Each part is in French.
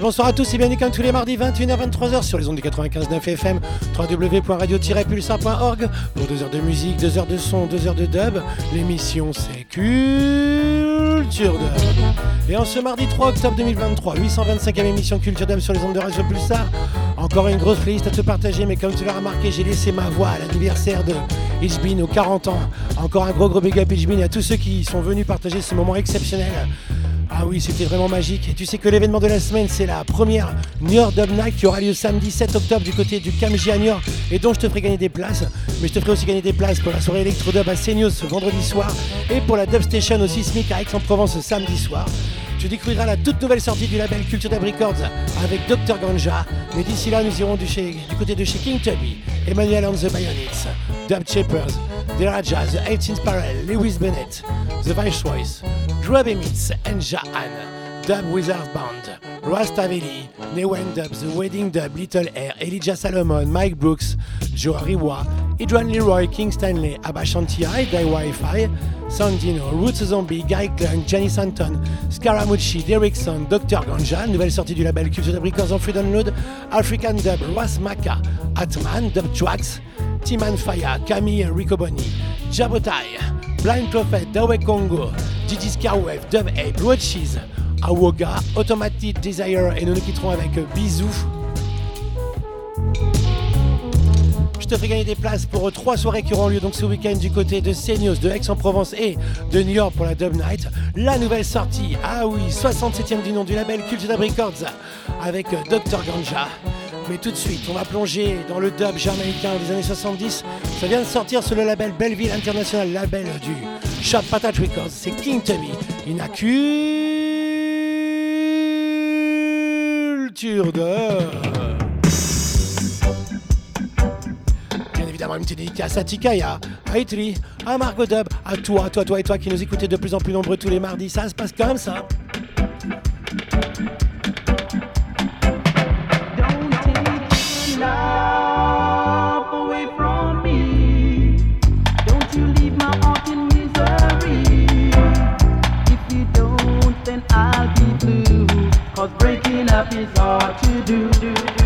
Bonsoir à tous et bienvenue comme tous les mardis 21h-23h sur les ondes du 95.9 FM, www.radio-pulsar.org pour 2 heures de musique, 2 heures de son, 2 heures de dub. L'émission c'est Culture Dub. Et en ce mardi 3 octobre 2023, 825e émission Culture Dub sur les ondes de Radio Pulsar. Encore une grosse playlist à te partager, mais comme tu l'as remarqué, j'ai laissé ma voix à l'anniversaire de Hitchbin aux 40 ans. Encore un gros gros big up Hitchbin et à tous ceux qui sont venus partager ce moment exceptionnel. Ah oui, c'était vraiment magique. Et tu sais que l'événement de la semaine, c'est la première New York Dub Night qui aura lieu samedi 7 octobre du côté du Camji à et dont je te ferai gagner des places. Mais je te ferai aussi gagner des places pour la soirée Electro Dub à Seignos ce vendredi soir et pour la Dub Station au Sismic à Aix-en-Provence samedi soir. Tu découvriras la toute nouvelle sortie du label Culture Dub Records avec Dr Ganja. Mais d'ici là, nous irons du, côté de chez King Tubby, Emmanuel and the Bionics, Dub Shapers, The Rajas, The 18th Parallel, Lewis Bennett, The Viceroys, Drub Emits, and Jahan, Dub Wizard Band, Rastavelli, Newen Dub, The Wedding Dub, Little Air, Elijah Salomon, Mike Brooks, Joe Riwa, Idran Leroy, King Stanley, Abashanti, Die Wi-Fi, Sandino, Roots Zombie, Gary Clark, Janice Anton, Scaramucci, Derrickson, Dr. Ganja, nouvelle sortie du label Culture Records en free download, African Dub, Ross Maka, Atman, Dub Tracks, Timan Faya, Camille Ricoboni, Jabotai, Blind Prophet, Dawe Congo, Gigi Scarwave, Dub Ape, Road Cheese, Awoga, Automatic Desire et nous nous quitterons avec Bisous. Je te ferai gagner des places pour euh, trois soirées qui auront lieu donc ce week-end du côté de Seignos, de Aix-en-Provence et de New York pour la Dub Night. La nouvelle sortie, ah oui, 67e du nom du label Culture Dub Records avec euh, Dr Ganja. Mais tout de suite, on va plonger dans le dub jamaïcain des années 70. Ça vient de sortir sur le label Belleville International, label du Shop Patat Records. C'est King Tubby. Il n'a Bien évidemment, une petite dédicace à Tikaya, à Itri, à Margot Dub, à toi, toi, toi et toi qui nous écoutez de plus en plus nombreux tous les mardis. Ça se passe comme ça. Don't take your love away from me.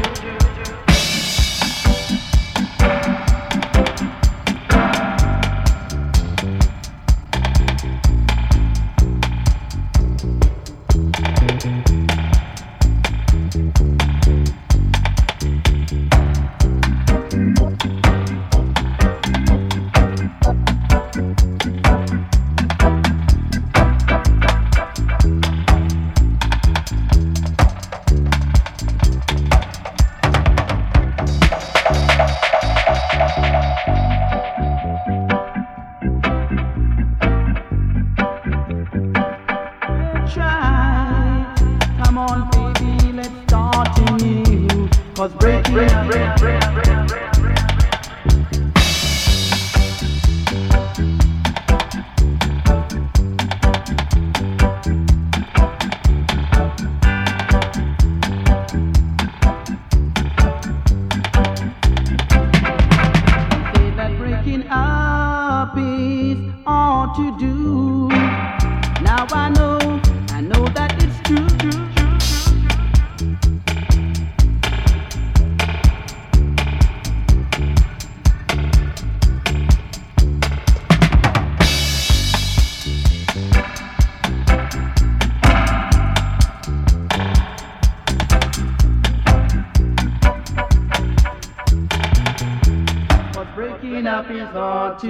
Ah,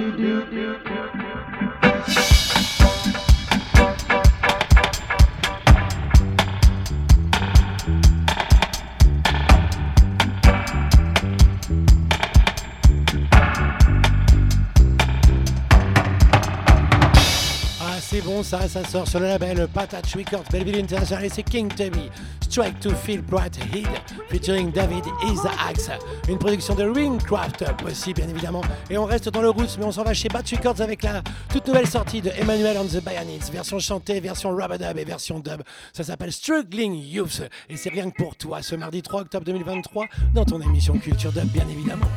c'est bon ça, ça sort sur le label Patat Records, Belleville International et c'est King Tubby. Strike to Feel Bright Heat, featuring David Isaacs. Une production de Ringcraft aussi, bien évidemment. Et on reste dans le roots, mais on s'en va chez Bat Records avec la toute nouvelle sortie de Emmanuel and the Bionics, version chantée, version rubber-dub et version dub. Ça s'appelle Struggling Youth et c'est rien que pour toi ce mardi 3 octobre 2023 dans ton émission Culture Dub, bien évidemment.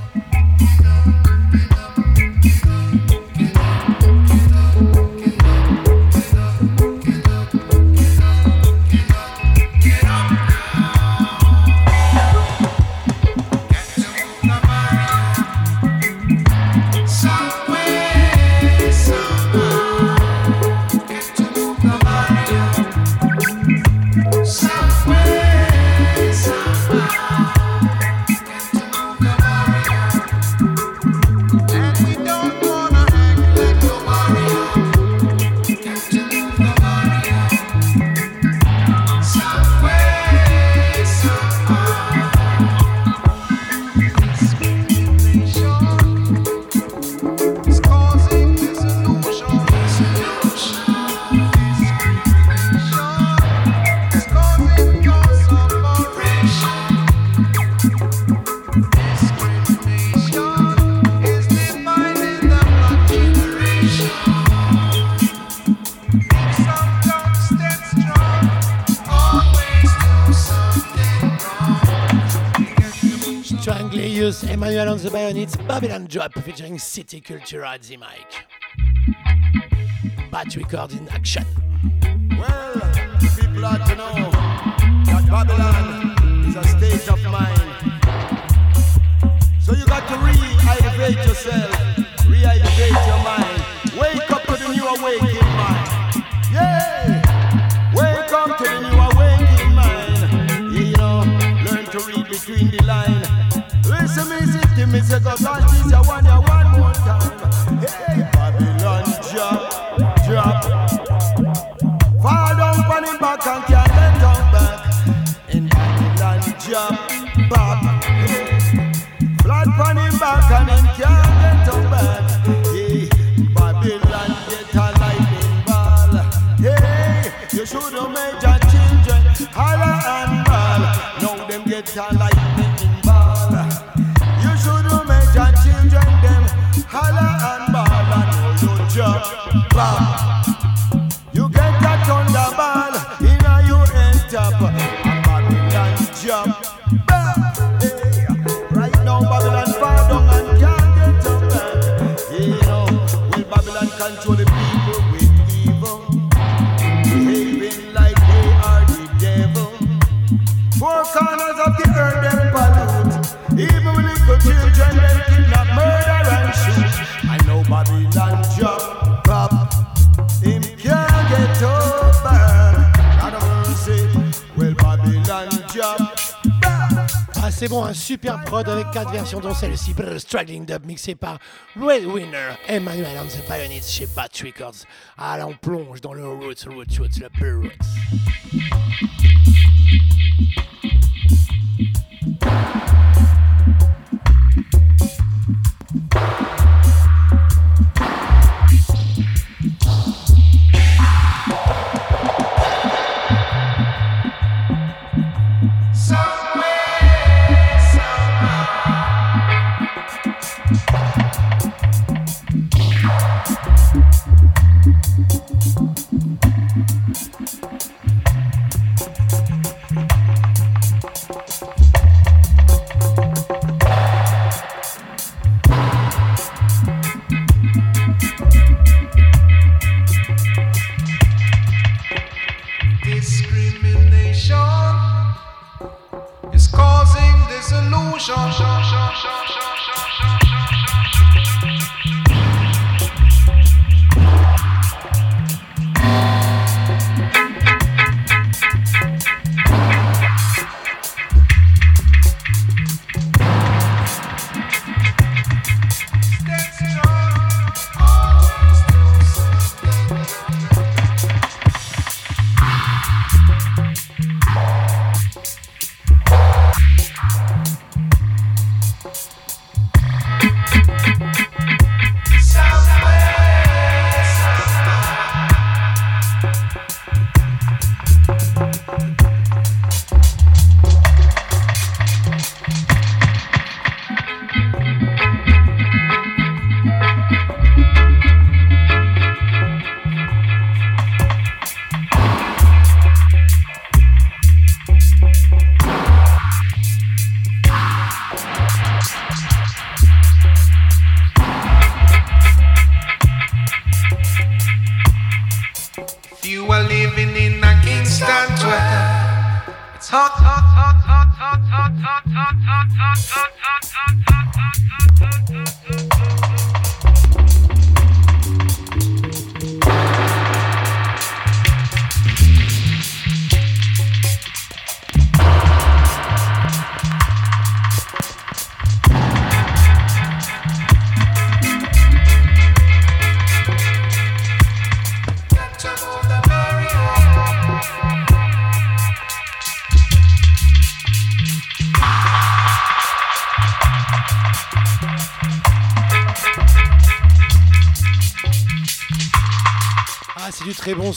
On the Bayonets, Babylon Drop featuring City Culture at the mic. Bat record in action. Well, people ought to know that Babylon is a state of mind. So you got to re-elevate yourself, re-elevate your mind. Wake up to the new awakening me, say, go, God, this, you want, you one more time. Jump super prod avec quatre versions, dont celle-ci, Struggling Dub, mixé par Red Winner, Emmanuel on the Bayonets chez Bat Records. Là, on plonge dans le Roots, Roots, Roots, le Pure Roots.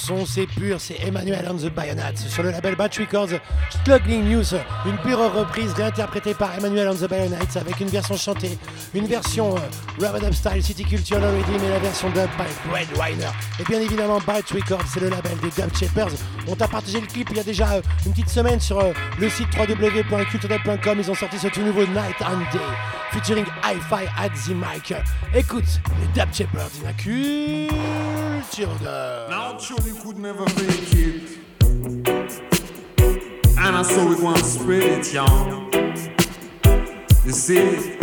son, c'est pur, c'est Emmanuel and the Bayonets sur le label Batch Records. Struggling News, une pure reprise réinterprétée par Emmanuel and the Bayonets avec une version chantée, une version euh, Up Style City Culture already mais la version dub by Red Winer. Et bien évidemment, Batch Records, c'est le label des Dub Shapers. On t'a partagé le clip il y a déjà euh, une petite semaine sur euh, le site www.culturedub.com. Ils ont sorti ce tout nouveau Night and Day featuring Hi-Fi at the Mic. Écoute, les Dub Shapers, il Now truly could never fake it. And I saw it once spread it, y'all. You see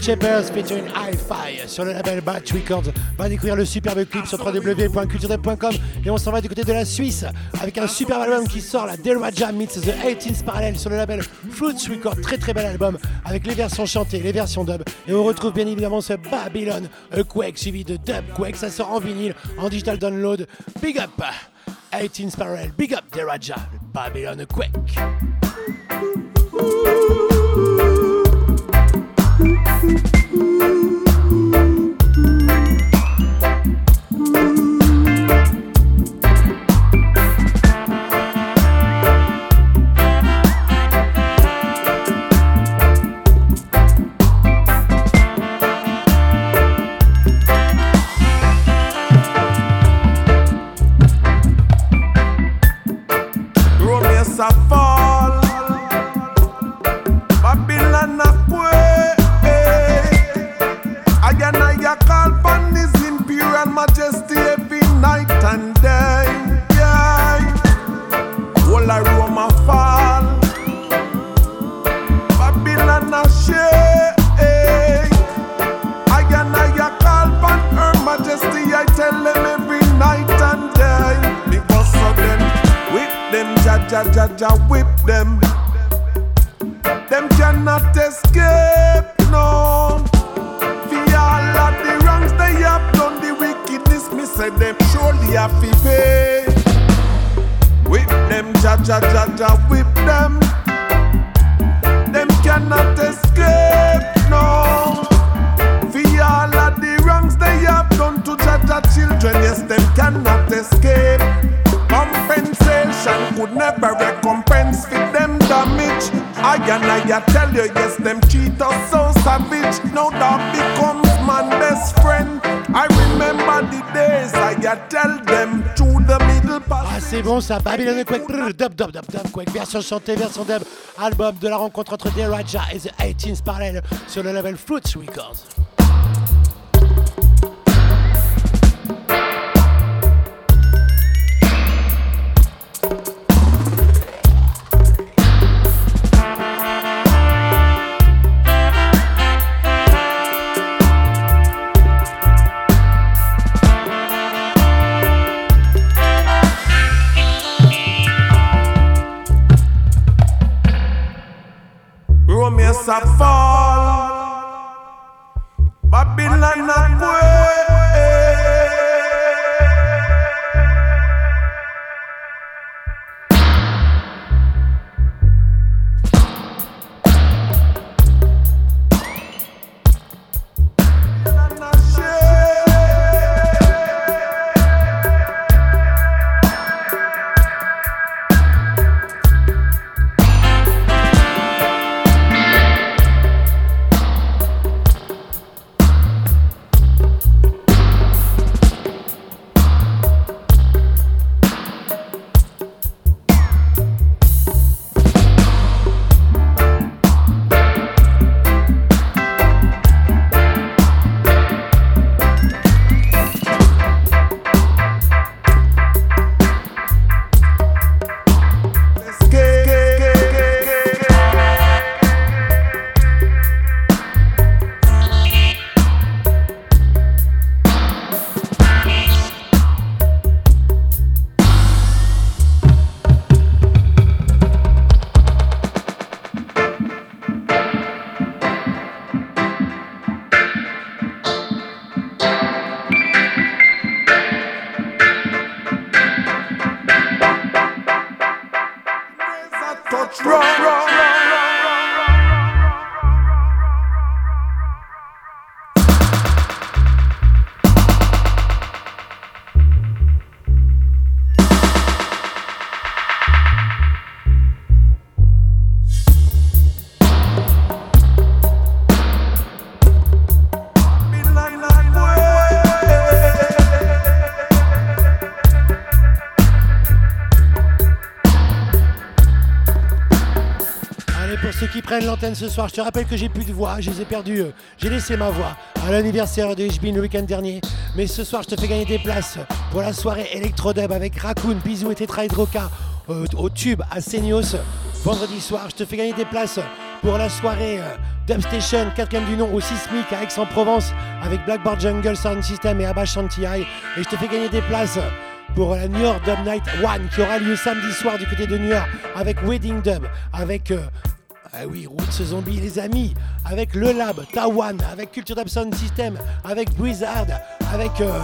Bad Shepherds featuring Hi-Fi sur le label Batch Records. Va découvrir le superbe clip sur www.culturedub.com et on s'en va du côté de la Suisse avec un superbe album qui sort, la Delwaja meets the 18th Parallel sur le label Fruits Records. Très très bel album avec les versions chantées, les versions dub et on retrouve bien évidemment ce Babylon a Quake suivi de Dub Quake. Ça sort en vinyle, en digital download. Big up 18th Parallel, big up Deraja, Babylon a Quake. Version chantée, version dub, album de la rencontre entre The Raja et The 18s parallèle sur le label Fruits Records. Lord. Ce soir, je te rappelle que j'ai plus de voix, je les ai perdues. J'ai laissé ma voix à l'anniversaire de HBN le week-end dernier. Mais ce soir, je te fais gagner des places pour la soirée Electrodub avec Raccoon, Bisou et Tetra Hydroca euh, au tube à Seignos. Vendredi soir, je te fais gagner des places pour la soirée euh, Dubstation, quatrième du nom au Sismic à Aix-en-Provence avec Blackboard Jungle Sound System et Abba Shanti. Et je te fais gagner des places pour la New York Dub Night One qui aura lieu samedi soir du côté de New York avec Wedding Dub, avec euh, ah oui, Roots Zombie les amis, avec Le Lab, Tawan, avec Culture Dub Sound System, avec Blizzard, avec euh,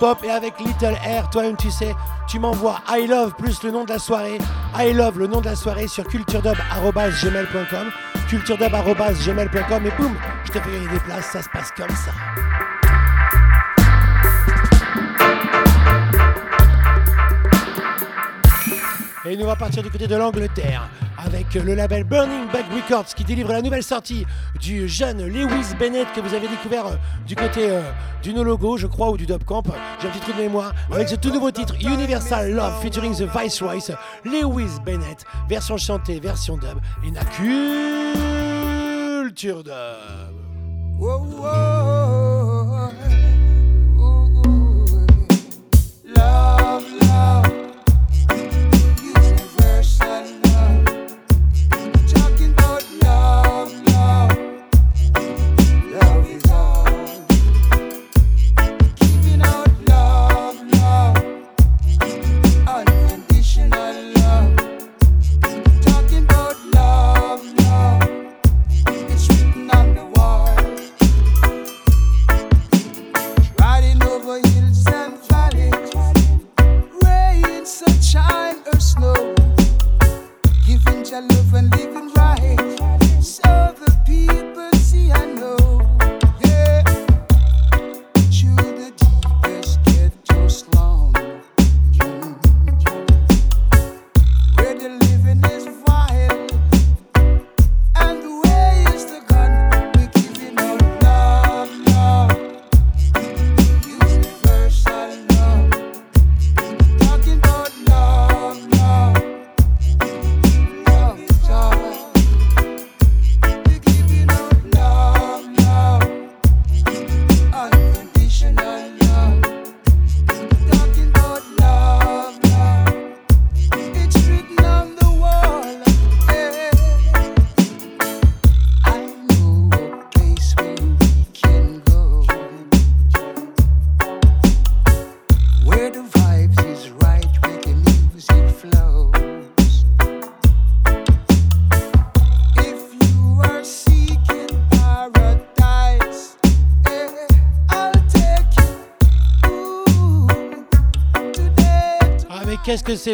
Pop et avec Little Air. Toi-même tu sais, tu m'envoies I Love plus le nom de la soirée, I Love le nom de la soirée sur culturedub.gmail.com culturedub.gmail.com et boum, je te fais gagner des places, ça se passe comme ça. Et nous on va partir du côté de l'Angleterre avec le label Burning Back Records qui délivre la nouvelle sortie du jeune Lewis Bennett que vous avez découvert euh, du côté euh, du No Logo, je crois, ou du Dub Camp. J'ai un petit trou de mémoire avec ce tout nouveau titre Universal Love featuring The Viceroys, Lewis Bennett, version chantée, version dub, et na culture dub. Whoa, ooh,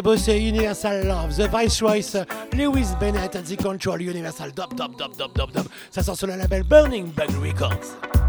Beau, c'est Universal Love, The Viceroy, Lewis Bennett, The Control, Universal Dub, Dub, Dub, Dub, Dub, Dub. Ça sort sur le label Burning Bug Records.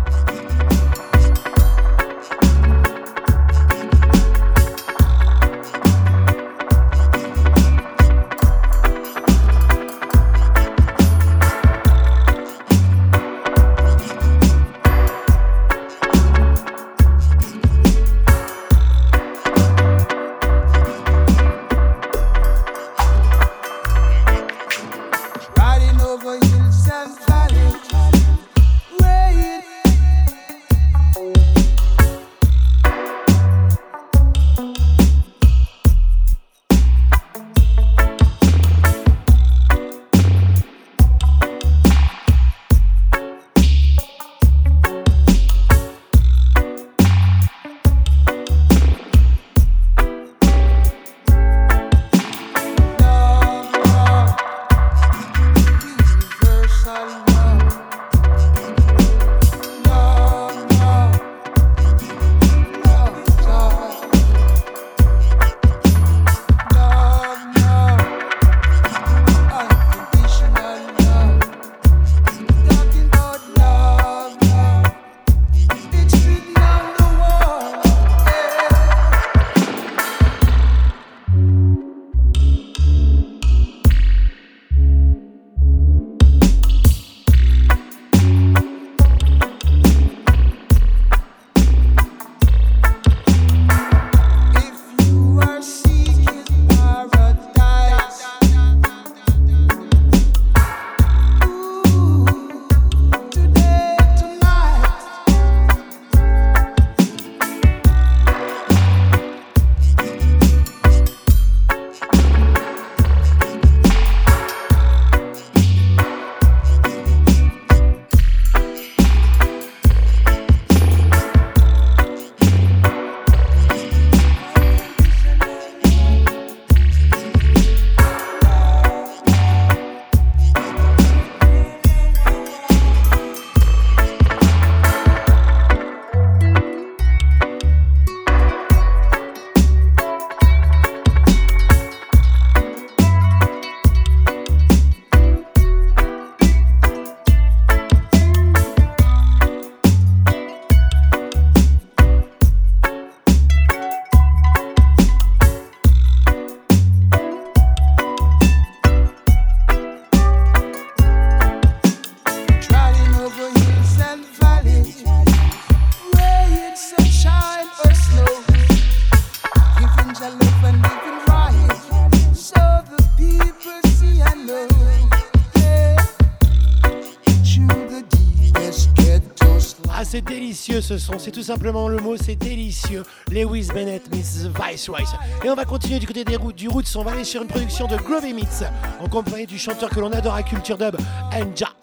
Ce son, c'est tout simplement le mot, c'est délicieux. Lewis Bennett, Miss Viceroy. Et on va continuer du côté des routes, du Roots, on va aller sur une production de Groovy Mix, en compagnie du chanteur que l'on adore à Culture Dub, Nja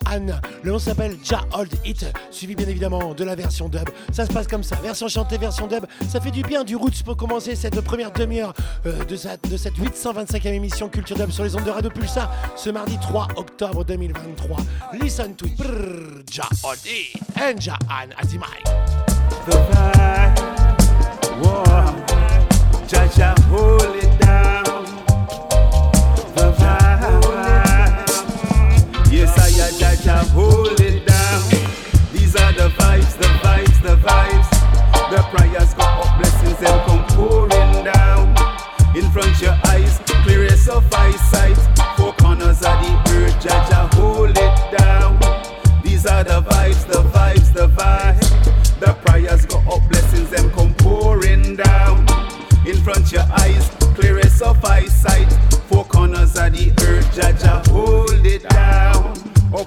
Le nom s'appelle Ja Old It, suivi bien évidemment de la version dub. Ça se passe comme ça, version chantée, version dub. Ça fait du bien du Roots pour commencer cette première demi-heure euh, de, cette 825e émission Culture Dub sur les ondes de Radio Pulsar, ce mardi 3 octobre 2023. Listen to it. Ja Old It, Jaja, hold it down. holy.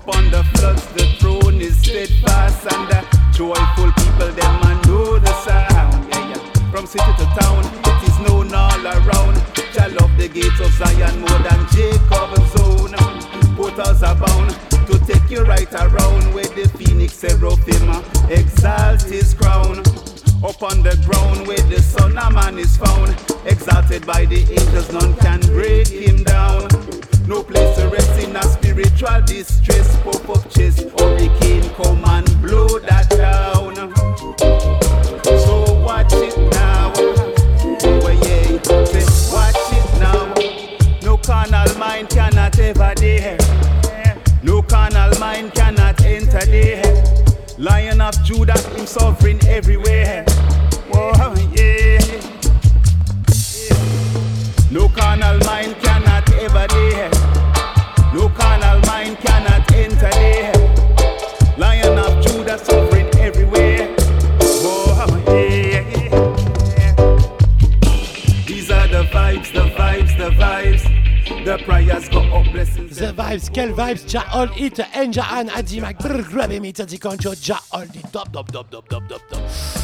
Up on the floods, the throne is steadfast, and the joyful people, them man know the sound. Yeah, yeah. From city to town, it is known all around. Jah love the gates of Zion more than Jacob's own. Portals bound to take you right around where the phoenix seraphim uh, exalt his crown. Up on the ground where the son of man is found, exalted by the angels, none can break him. No place to rest in a spiritual distress. Pop up chest, hurricane come and blow that down. So watch it now. well yeah. Say, watch it now. No carnal mind cannot ever dare. No carnal mind cannot enter there. Lion of Judah, him sovereign everywhere. Vibes, quel vibes, Ja All It, Enja An, Adi Mac, brr, grab it's Adi Concho, Ja All It, dop, dop, dop, dop, dop, dop, dop.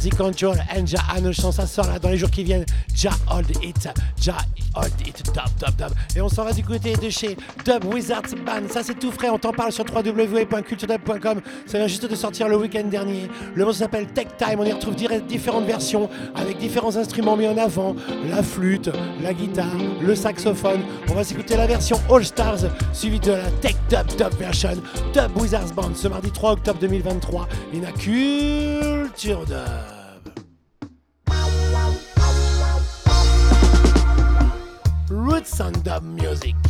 Adi Control, and Ja Anochon, ça sort là dans les jours qui viennent. Ja Hold It, Ja Hold It, dub, dub, dub. Et on s'en va du côté de chez Dub Wizards Band. Ça c'est tout frais, on t'en parle sur www.culturedub.com. Ça vient juste de sortir le week-end dernier. Le morceau s'appelle Tech Time, on y retrouve différentes versions avec différents instruments mis en avant. La flûte, la guitare, le saxophone. On va s'écouter la version All Stars suivie de la Tech Dub Dub version Dub Wizards Band ce mardi 3 octobre 2023. In a culture dub. Roots and Dub Music.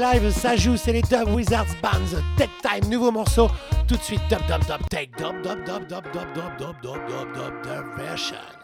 Live, ça joue, c'est les Dub Wizards Bands. Take Time, nouveau morceau. Tout de suite, dub, dub, dub, take, dub, dub, dub, dub, dub, dub, dub, dub, dub, dub, dub, version.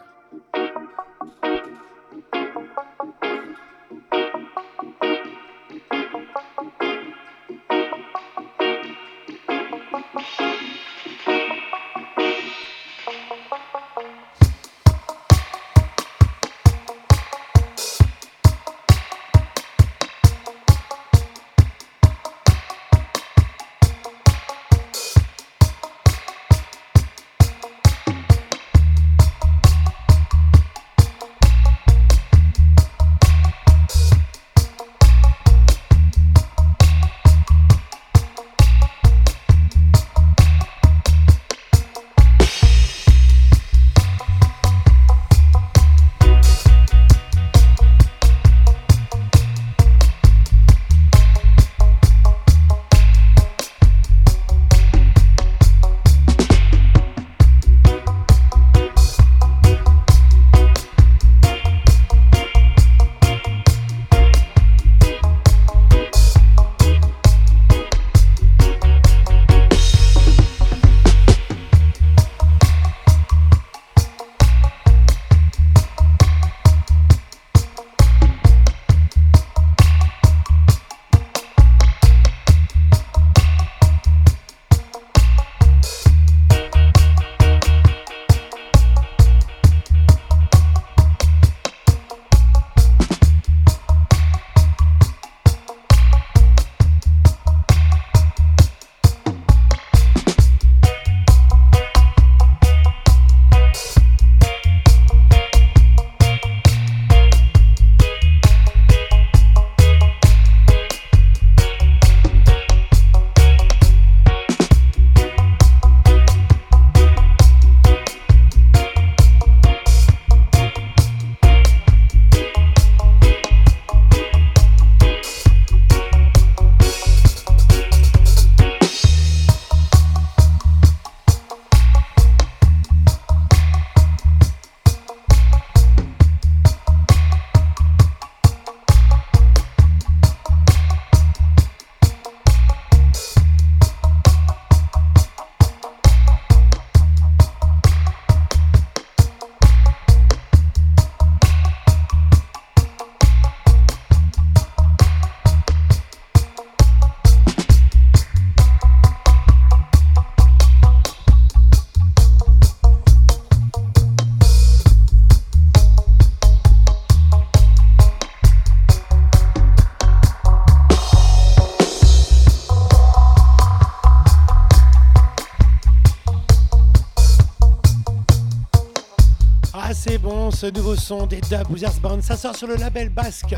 Ce nouveau son des Dub Wizards Band, ça sort sur le label basque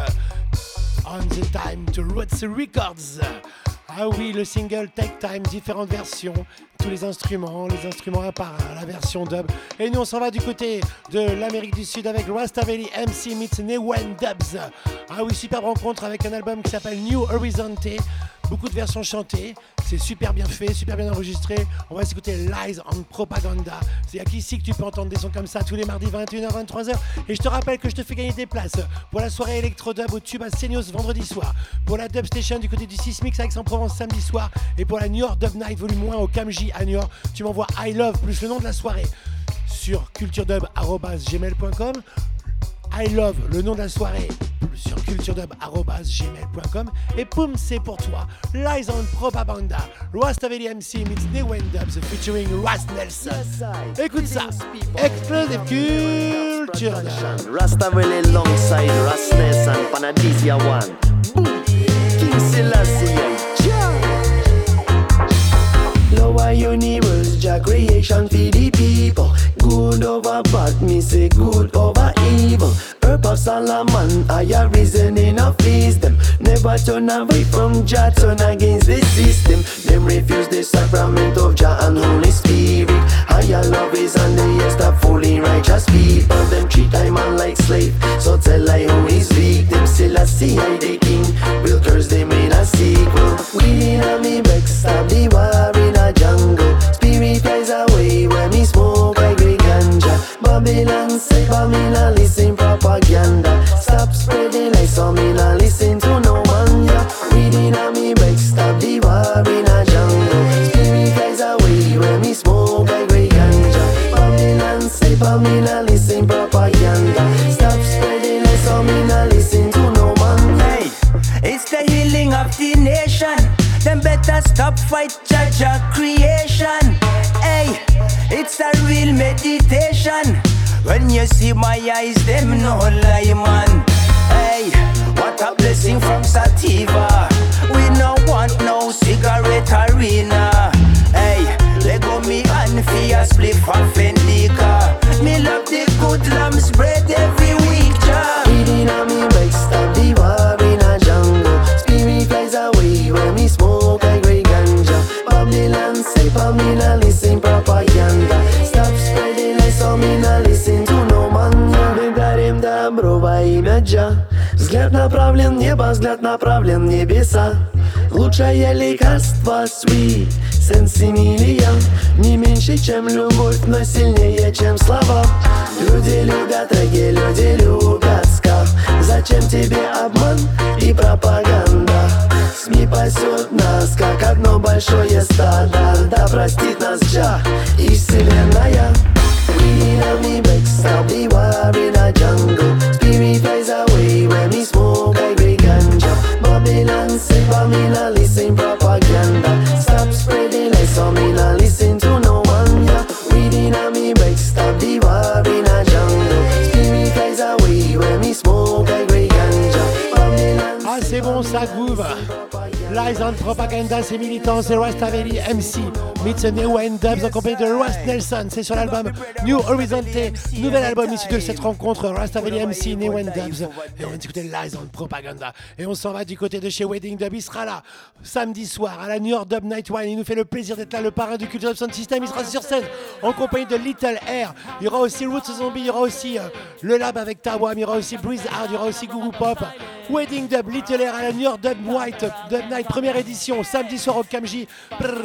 On the Time to Roots Records. Ah oui, le single Take Time, différentes versions, tous les instruments, les instruments à part, hein, la version dub. Et nous, on s'en va du côté de l'Amérique du Sud avec Rastavelli MC meets Newen Dubs. Ah oui, superbe rencontre avec un album qui s'appelle New Horizonte. Beaucoup de versions chantées, c'est super bien fait, super bien enregistré. On va s'écouter Lies on Propaganda. C'est à qu'ici que tu peux entendre des sons comme ça tous les mardis 21h, 23h. Et je te rappelle que je te fais gagner des places pour la soirée électro-dub au Tube à Seignos vendredi soir, pour la Dub Station du côté du Sismix à Aix-en-Provence samedi soir, et pour la New York Dub Night volume 1 au Camji à New York. Tu m'envoies I Love plus le nom de la soirée sur culturedub.gmail.com I love le nom de la soirée sur culturedub.gmail.com et poum c'est pour toi Lies on Propaganda Rastavelli MC meets Newen Dubs featuring Ras Nelson écoute ça Exclusive Culture Dub Rastavelli alongside Rasness and Panadisia One. Boom. King Selassie. Lower universe, Jah creation for the people. Good over bad, me say good over evil. Herb of Solomon, higher reasoning of wisdom. Never turn away from Jah, turn against the system. Them refuse the sacrament of Jah and Holy Spirit. Higher love is on the ears of fully righteous people. Them treat I man like slave, so tell I who is weak. Them still a see I the king, will curse them in a sequel. We in a me back, stab the war in a jungle. Spirit Babylon, say Babylon, listen propaganda. Stop spreading lies, so me not listen to no one. Yeah, reading on me back, stop the war in a jungle. Spirit flies away when me smoke a grey ganja. Babylon, say Babylon, listen propaganda. Stop spreading lies, so me not listen to no man. Hey, it's the healing of the nation. Then better stop fight, judge creation. Hey, it's a real meditation. You see my eyes, them no lie, man. Hey, what a blessing from Sativa. We no want no cigarette arena. Hey, let go me and a split for Fendica. Me love the good lamb's bread every во имя Джа. Взгляд направлен небо, взгляд направлен небеса. Лучшее лекарство sweet сенсимилия Не меньше, чем любовь, но сильнее, чем слова Люди любят регги, люди любят ска Зачем тебе обман и пропаганда? СМИ пасет нас, как одно большое стадо Да простит нас Джа и вселенная We love me back, stop the war in jungle Spirit Ah, c'est bon, ça groove. Lies on Propaganda, c'est militant, c'est Rastavelli MC. Meets Neo and Dubs en compagnie de Rust Nelson. C'est sur l'album New Horizonte, nouvel album issu de cette rencontre. Rastavelli MC, Neo and Dubs. Et on Lies on Propaganda. Et on s'en va du côté de chez Wedding Dub. Il sera là samedi soir à la New York Dub Night One. Il nous fait le plaisir d'être là, le parrain du Culture Sound System. Il sera sur scène en compagnie de Little Air. Il y aura aussi Roots Zombie, il y aura aussi euh, le Lab avec Tawam, il y aura aussi Breeze Hard, il y aura aussi Guru Pop. Wedding Dub, Little Air à la New York Dub White, Dub Night, première édition, samedi soir au Kamji.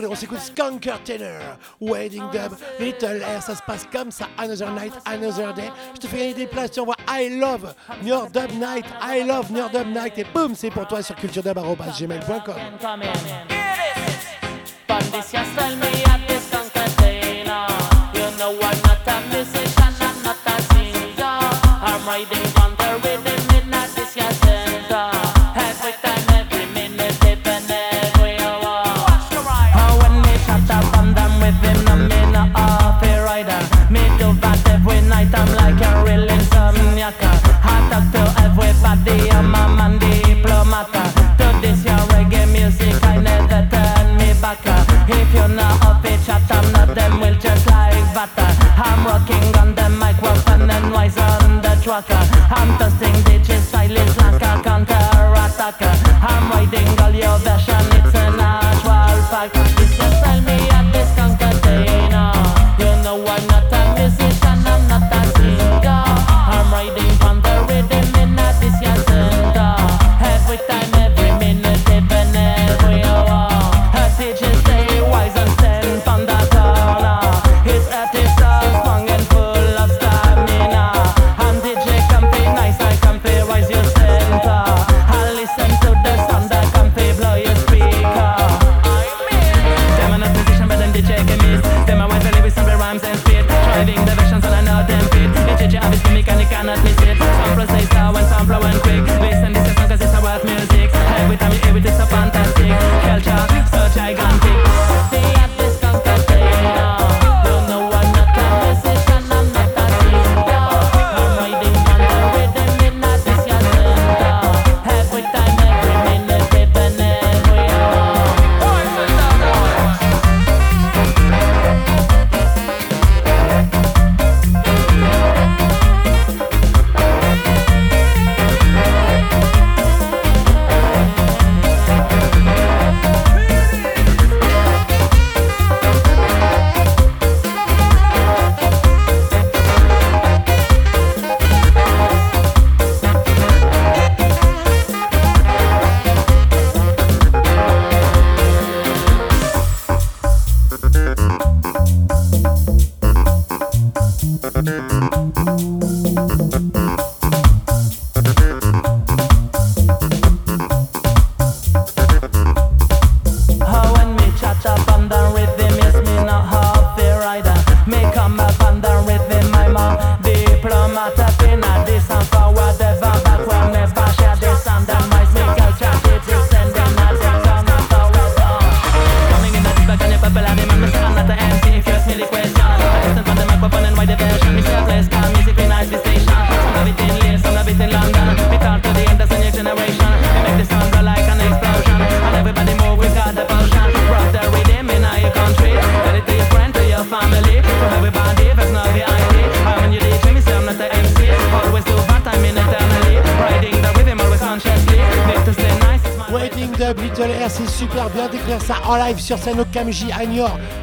On s'écoute Skunker Tenor, Wedding Dub, Little Air, ça se passe comme ça, Another Night, Another Day. Je te fais gagner des places, tu envoies I love York Dub Night, I love York Dub Night, et boum, c'est pour toi sur culturedub.gmail.com. Come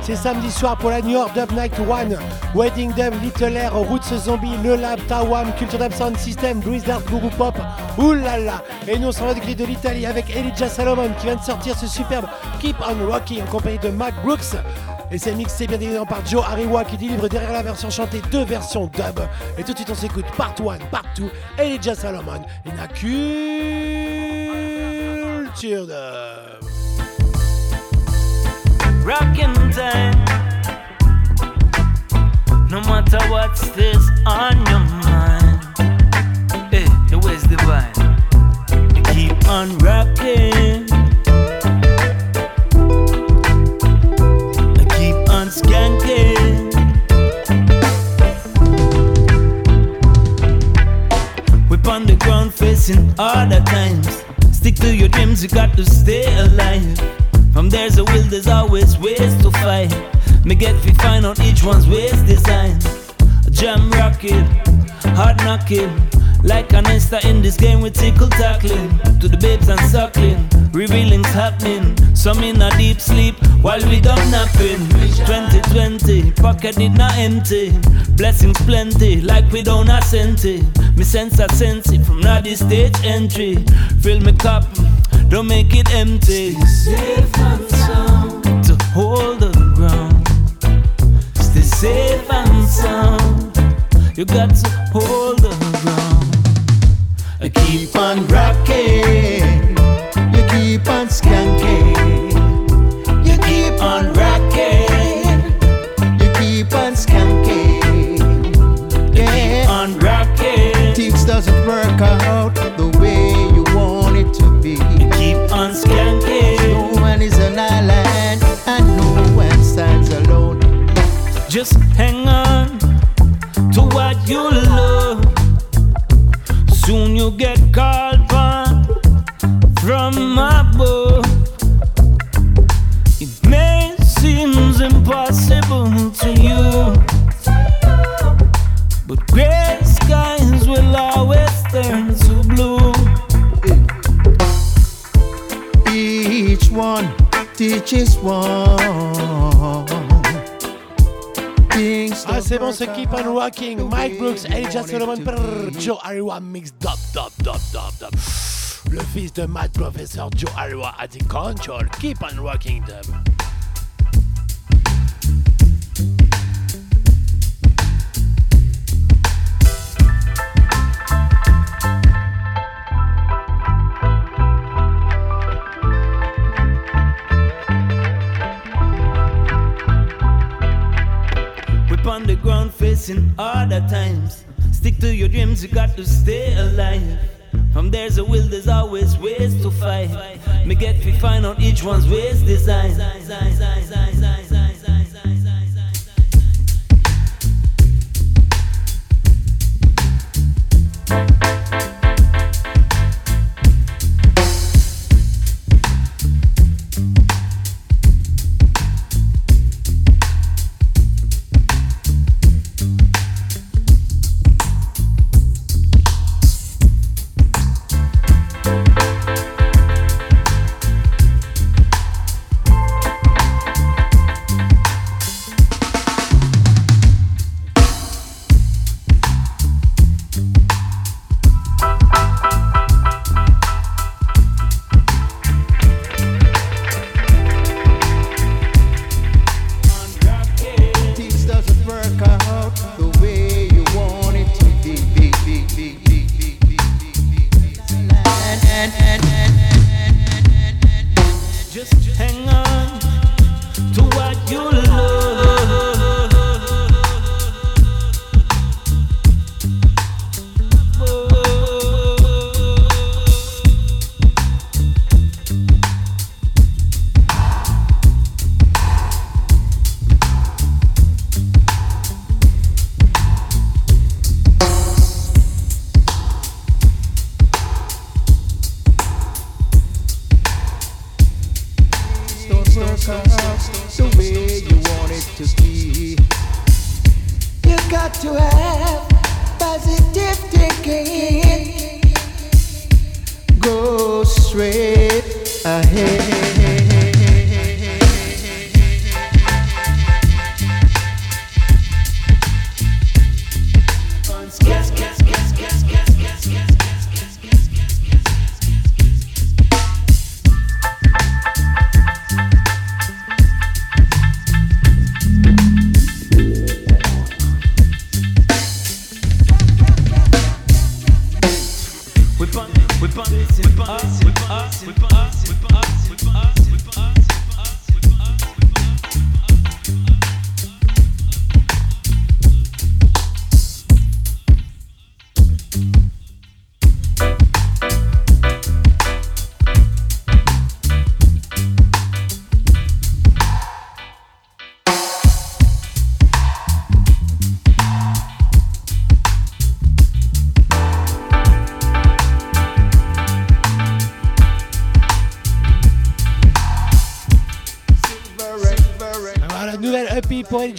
C'est samedi soir pour la Niort Dub Night One. Waiting Dub, Little Air, Roots Zombie, Le Lab, Tawam, Culture Dub Sound System, Bruce Dart, Guru Pop. Oulala Et nous on s'en va du de l'Italie avec Elijah Salomon qui vient de sortir ce superbe Keep on Rocking en compagnie de Mac Brooks. Et c'est mixé bien évidemment par Joe Ariwa qui délivre derrière la version chantée deux versions dub. Et tout de suite on s'écoute part 1, part 2, Elijah Salomon, in a culture dub. Rockin' time. No matter what's this on your mind. Hey, where's the vibe? You keep on rocking. Keep on skanking. We're on the ground facing harder times. Stick to your dreams, you got to stay alive. From there's a will, there's always ways to fight. Me get fi find out each one's ways design. A jam rocking, hard knocking. Like an insta in this game with tickle tackling. To the babes and suckling, revealing's happening. Some in a deep sleep while we done napping. 2020, pocket did not empty. Blessings plenty, like we don't have senti. Me sense a sense it from now this stage entry. Fill me cup, don't make it empty. Stay Safe and sound to hold the ground. Stay safe and sound. You got to hold the ground. I keep on rocking. You get called upon from above. It may seem impossible to you, but gray skies will always turn to blue. Each one teaches one. C'est bon, c'est Keep on Rocking, Mike Brooks, Elijah Solomon, brrr, Joe Ariwa mix dub dub dub dub dub. Le fils de Matt Professor Joe Ariwa a dit control, Keep on Rocking dub. Facing harder times. Stick to your dreams, you got to stay alive. From there's a will, there's always ways to fight. Me get fi find out each one's ways design.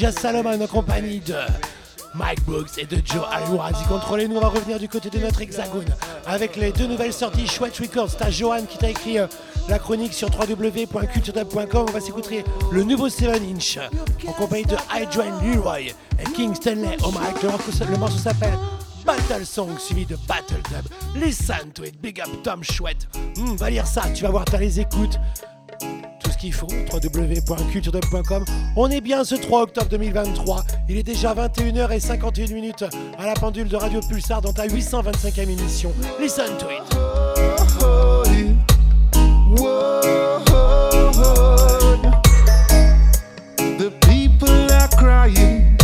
Elijah Salomon en compagnie de Mike Brooks et de Joe Alwazi. Contrôlez-nous, on va revenir du côté de notre hexagone avec les deux nouvelles sorties Chouette Records. T'as Johan qui t'a écrit euh, la chronique sur www.culturedub.com. On va s'écouter le nouveau 7 inch en compagnie de Hydra Leroy et King Stanley au mic. Le morceau, le morceau s'appelle Battle Song suivi de Battle Dub. Listen to it, big up Tom Chouette. Hmm, va lire ça, tu vas voir, t'as les écoutes qu'il. On est bien ce 3 octobre 2023. Il est déjà 21h51 minutes à la pendule de Radio Pulsar dans ta 825e émission. Listen to it. The people are crying.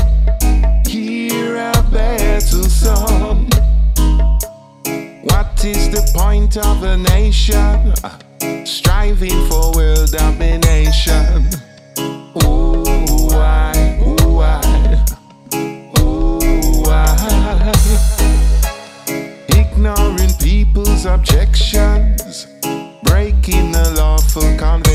Hear a battle song. What is the point of a nation? Striving for world domination? Ooh, why? Ooh, why? Ooh, why? Ignoring people's objections, breaking the lawful conventions.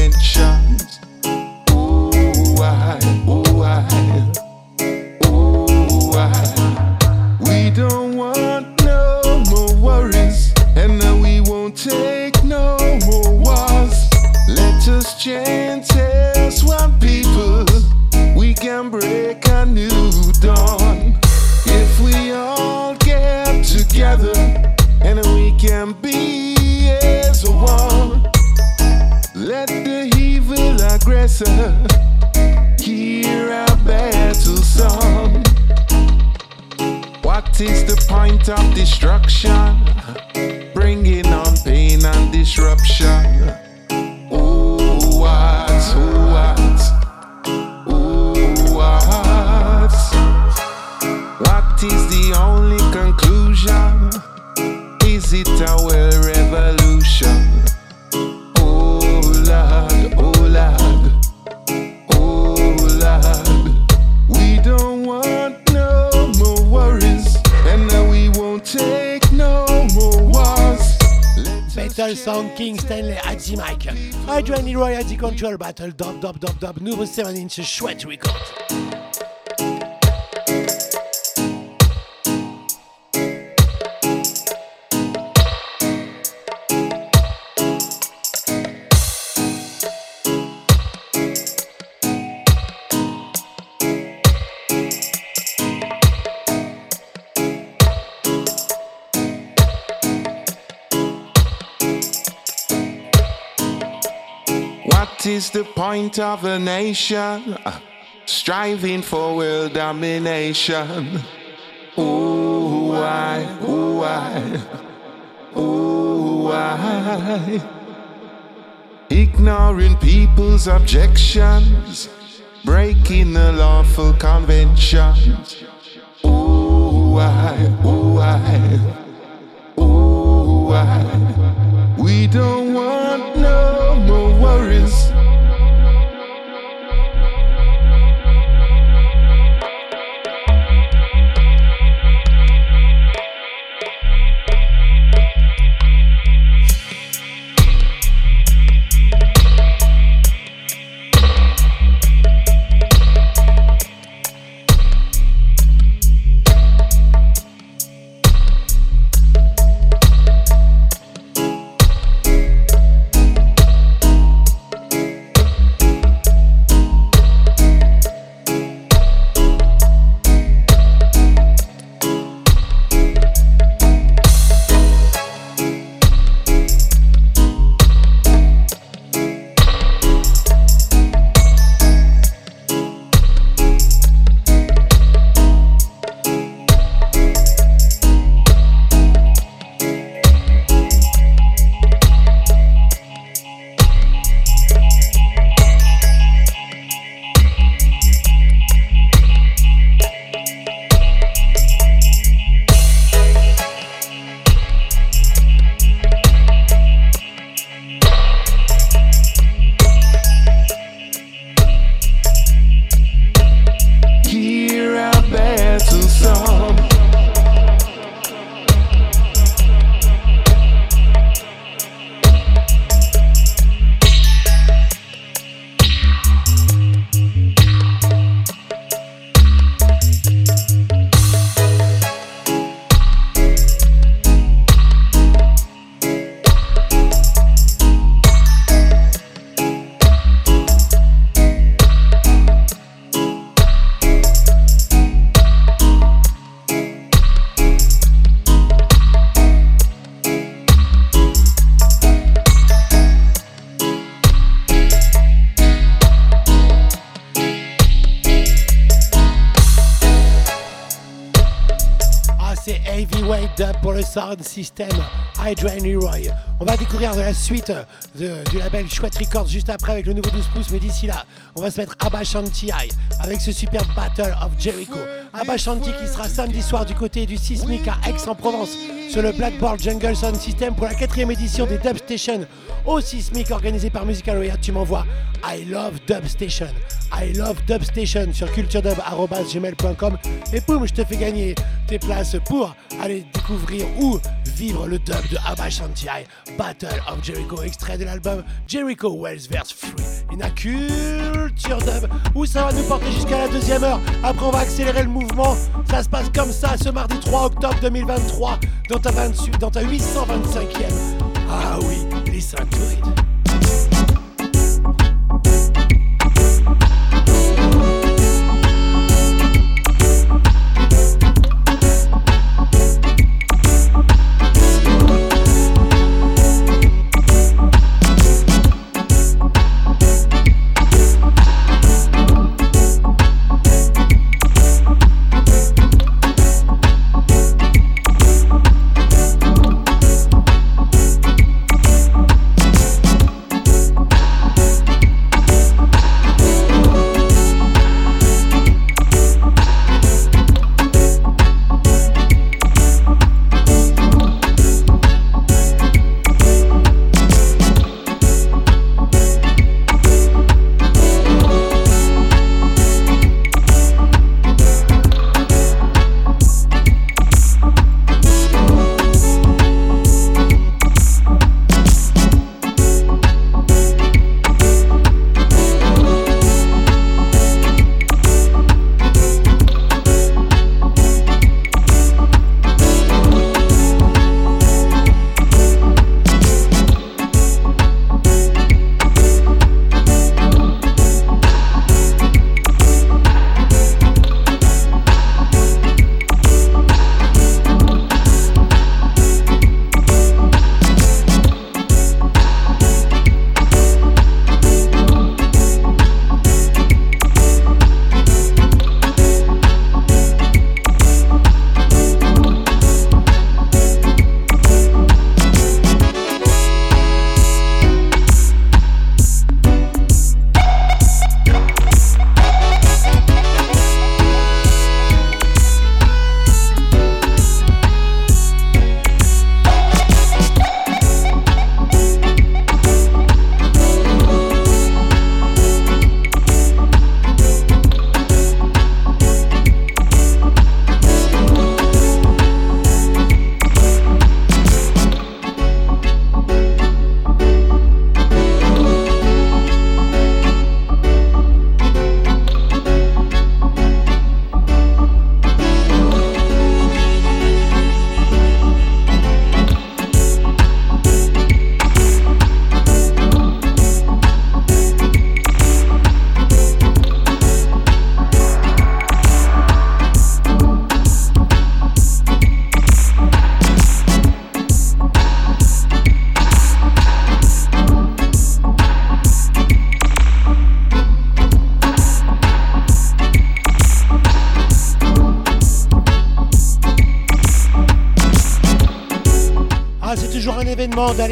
Hear a battle song. What is the point of destruction? Song King Stanley Adji Mike. Hydra Leroy Adji Control Battle Dub Dub Dub Dub. Nouveau 7 inch chouette record. Is the point of a nation striving for world domination? Ooh, why? Ooh, why? Ooh, why? Ignoring people's objections, breaking the lawful conventions. Ooh, why? Ooh, why? Ooh, why? We don't want no more worries. De- du label Chouette Records juste après avec le nouveau 12 pouces, mais d'ici là, on va se mettre Abba Shanti avec ce superbe Battle of Jericho. Abba Shanti qui sera samedi soir du côté du Sismic à Aix-en-Provence sur le Blackboard Jungle Sound System pour la quatrième édition des Dub Station au Sismic organisé par Musical Riot. Tu m'envoies I love Dub Station. I love Dub Station sur culturedub.gmail.com et boum, je te fais gagner tes places pour aller découvrir ou vivre le dub de Abba Shanti Battle of Jericho, extrait de l'album Jericho Wells vs Free. A culture dub où ça va nous porter jusqu'à la deuxième heure? Après, on va accélérer le mouvement. Ça se passe comme ça ce mardi 3 octobre 2023 dans ta, 28, dans ta 825e. Ah oui, listen to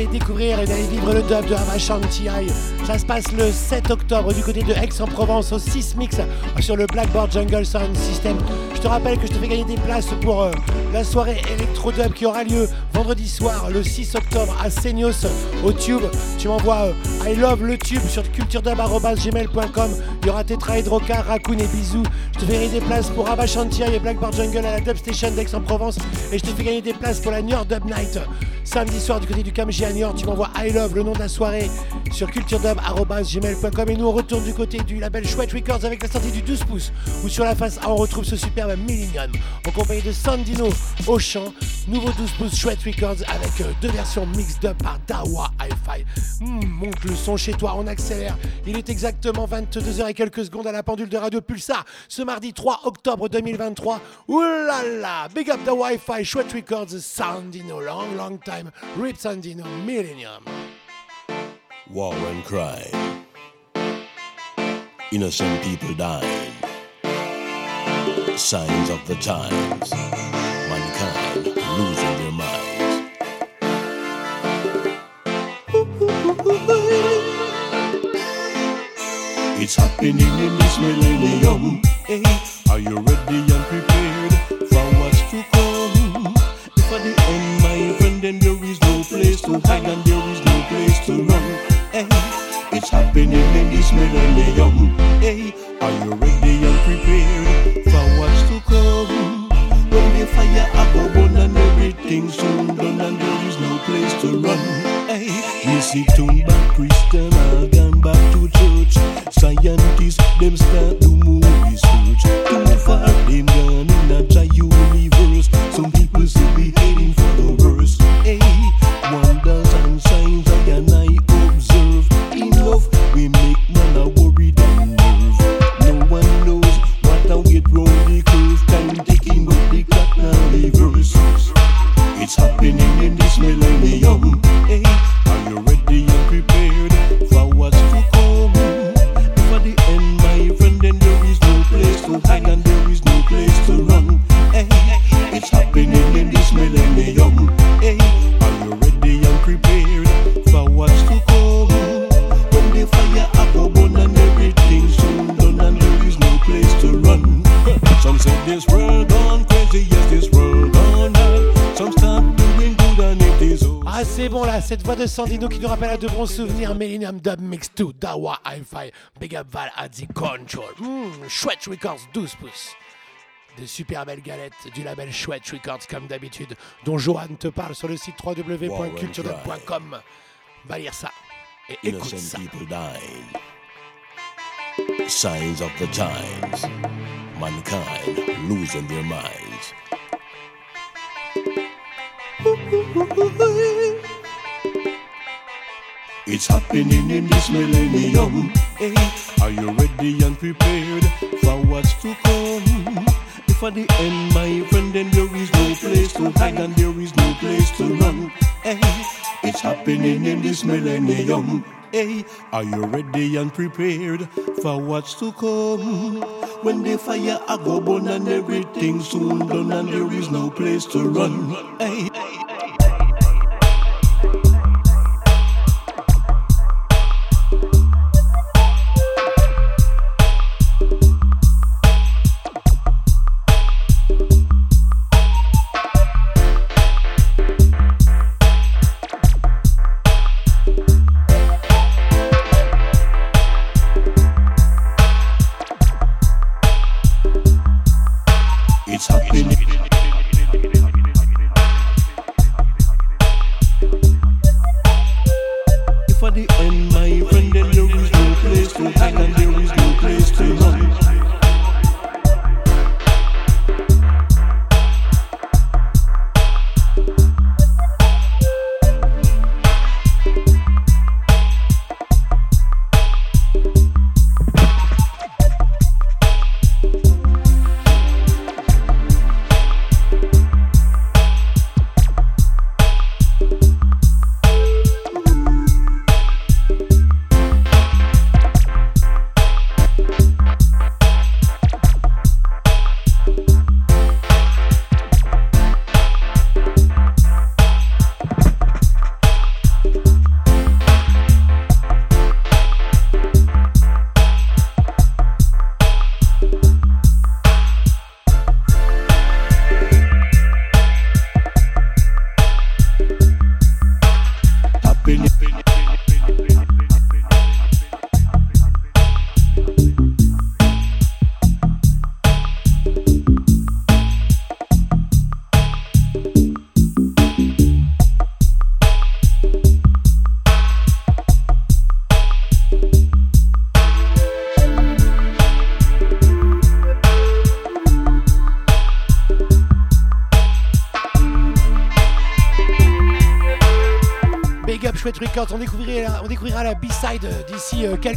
découvrir et d'aller vivre le dub de Havashanti. Ça se passe le 7 octobre du côté de Aix-en-Provence au 6 Mix sur le Blackboard Jungle Sound System. Je te rappelle que je te fais gagner des places pour euh, la soirée Electro Dub qui aura lieu vendredi soir le 6 octobre à Seignos au Tube. Tu m'envoies euh, I love le Tube sur culturedub.gmail.com. Il y aura Tetra Hydrocar, Raccoon et Bisous. Je te fais gagner des places pour Havashanti et Blackboard Jungle à la Dub Station d'Aix-en-Provence. Et je te fais gagner des places pour la New Dub Night. Samedi soir du côté du Camji à Niort, tu m'envoies I Love, le nom de la soirée, sur culturedub.gmail.com et nous on retourne du côté du label Chouette Records avec la sortie du 12 pouces où sur la face A on retrouve ce superbe Millennium en compagnie de Sandino au chant, nouveau 12 pouces Chouette Records avec euh, deux versions mixed up par Dawa Hi-Fi. Hmm, monte le son chez toi, on accélère. Il est exactement 22h et quelques secondes à la pendule de Radio Pulsar ce mardi 3 octobre 2023. Ouh là là, big up the Wi-Fi, Chouette Records, Sandino, long long time, Rip Sandino, Millennium. War and crime. Innocent people dying. Signs of the times. Mankind losing their minds. It's happening in this millennium. Hey, are you ready and prepared for what's to come? If at the end, place to hide and there is no place to run. Hey, it's happening in this millennium. Hey, are you ready and prepared for what's to come? When the fire a go burn and everything soon done and there is no place to run. Eh, hey, we see turn back Christian all gone back to church. Scientists them start to move research. Voix de Sandino qui nous rappelle à de bons souvenirs. Millennium Dub Mix 2, Dawa Hi-Fi, Big Up Val at the Control. Hmm, Chouette Records 12 pouces. De super belles galettes du label Chouette Records, comme d'habitude, dont Johan te parle sur le site www.culturedub.com. Va lire ça et écoute ça. Innocent people dying. Signs of the times. Mankind losing their minds. It's happening in this millennium. Hey, are you ready and prepared for what's to come? If at the end, my friend, then there is no place to hide and there is no place to run. Hey, it's happening in this millennium. Hey, are you ready and prepared for what's to come? When the fire a go burn and everything soon done and there is no place to run. Hey.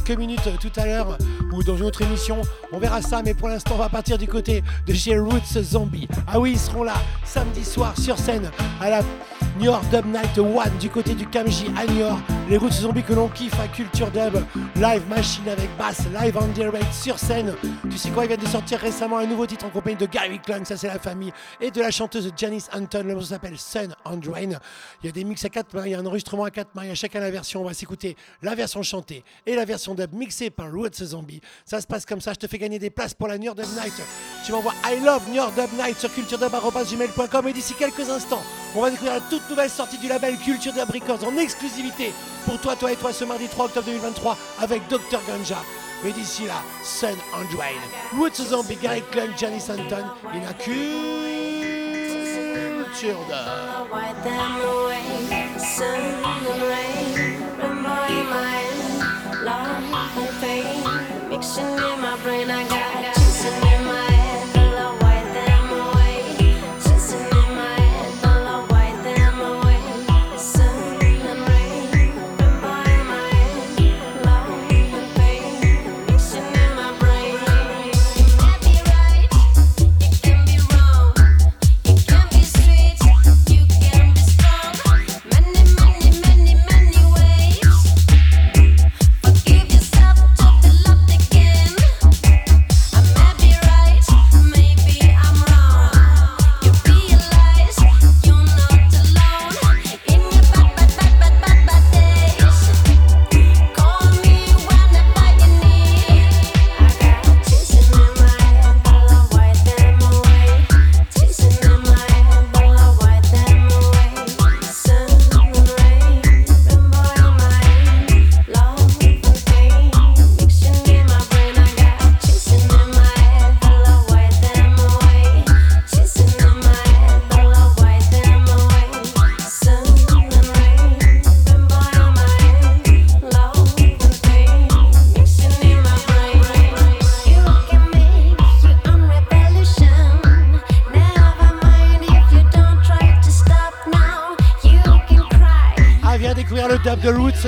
Quelques minutes euh, tout à l'heure ou dans une autre émission. On verra ça, mais pour l'instant, on va partir du côté de chez Roots Zombie. Ah oui, ils seront là samedi soir sur scène à la Niort Dub Night One du côté du Kamji à Niort. Les routes zombies que l'on kiffe à Culture Dub. Live machine avec basse, live en direct sur scène. Tu sais quoi, il vient de sortir récemment un nouveau titre en compagnie de Gary Klung, ça c'est la famille, et de la chanteuse Janice Anton. Le morceau s'appelle Sun on Drain. Il y a des mix à 4 mains, il y a un enregistrement à 4 mains, il y a chacun la version. On va s'écouter la version chantée et la version dub mixée par Roots Zombie. Ça se passe comme ça, je te fais gagner des places pour la New York Dub Night. Tu m'envoies I love New York Dub Night sur culturedub.gmail.com et d'ici quelques instants, on va découvrir la toute nouvelle sortie du label Culture Dub Records en exclusivité pour toi, toi et toi ce mardi 3 octobre 2023 avec Dr Ganja. Mais d'ici là, Sun on Drain. Roots Zombie, Gary Klung, Janice Anton, in a culture dub.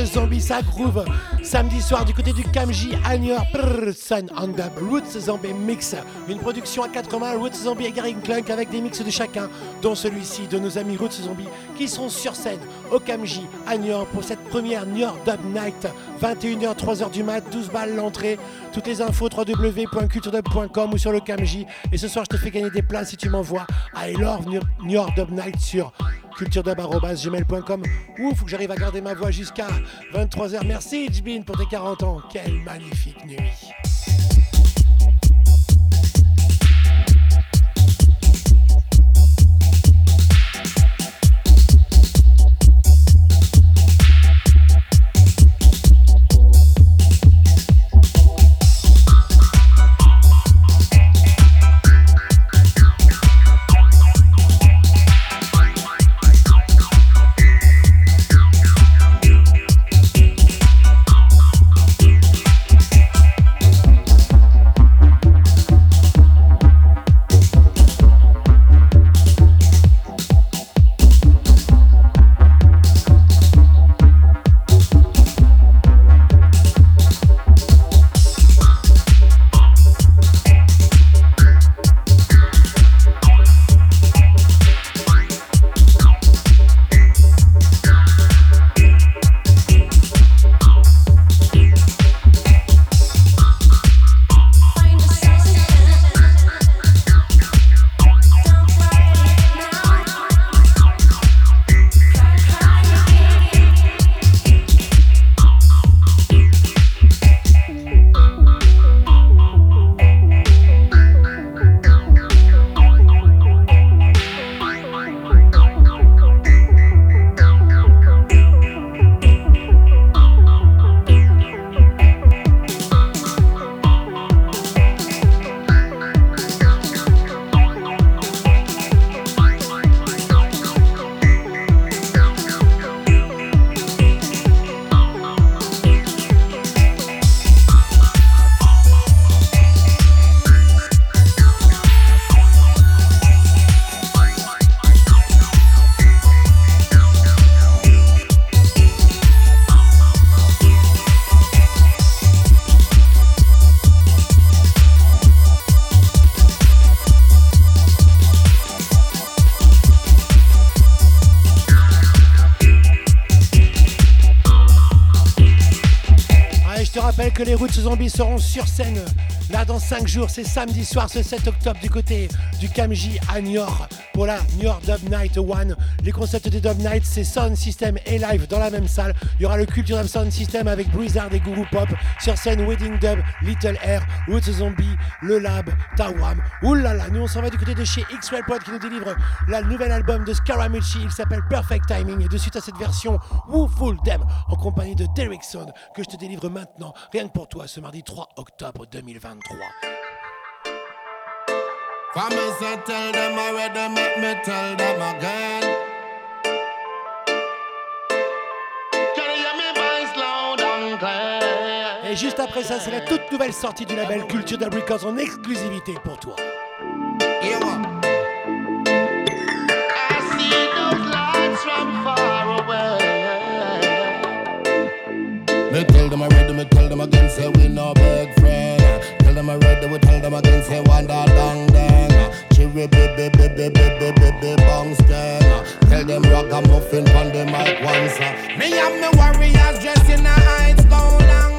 Zombie, ça. Samedi soir du côté du Kamji à New York. Sun on Dub, Roots Zombie Mix. Une production à 80, Roots Zombie et Gary Clunk avec des mix de chacun, dont celui-ci de nos amis Roots Zombie qui sont sur scène au Kamji à New York pour cette première New York Dub Night. 21h, 3h du mat, 12 balles l'entrée. Toutes les infos www.culturedub.com ou sur le Kamji. Et ce soir, je te fais gagner des places si tu m'envoies I love New York Dub Night sur culturedub.gmail.com ou faut que j'arrive à garder ma voix jusqu'à 23h. Merci Jbin pour tes 40 ans. Quelle magnifique nuit. Zombies seront sur scène là dans 5 jours. C'est samedi soir, ce 7 octobre, du côté du Kamji à Niort pour la Niort Dub Night One. Les concepts des Dub Nights, c'est Sound System et Live dans la même salle. Il y aura le Culture Sound System avec Blizzard et Guru Pop. Sur scène, Wedding Dub, Little Air, Roots Zombie, Le Lab, Tawam. Oulala, nous on s'en va du côté de chez X-Well Pod qui nous délivre le nouvel album de Scaramucci. Il s'appelle Perfect Timing. Et de suite à cette version, Woo Full Them en compagnie de Derrickson que je te délivre maintenant, rien que pour toi, ce mardi 3 octobre 2023. Promise I tell them already, make me tell them again. Et juste après ça, c'est la toute nouvelle sortie du label Culture d'Abricots en exclusivité pour toi. I read them, tell them. Tell them I read them, tell them say wanda in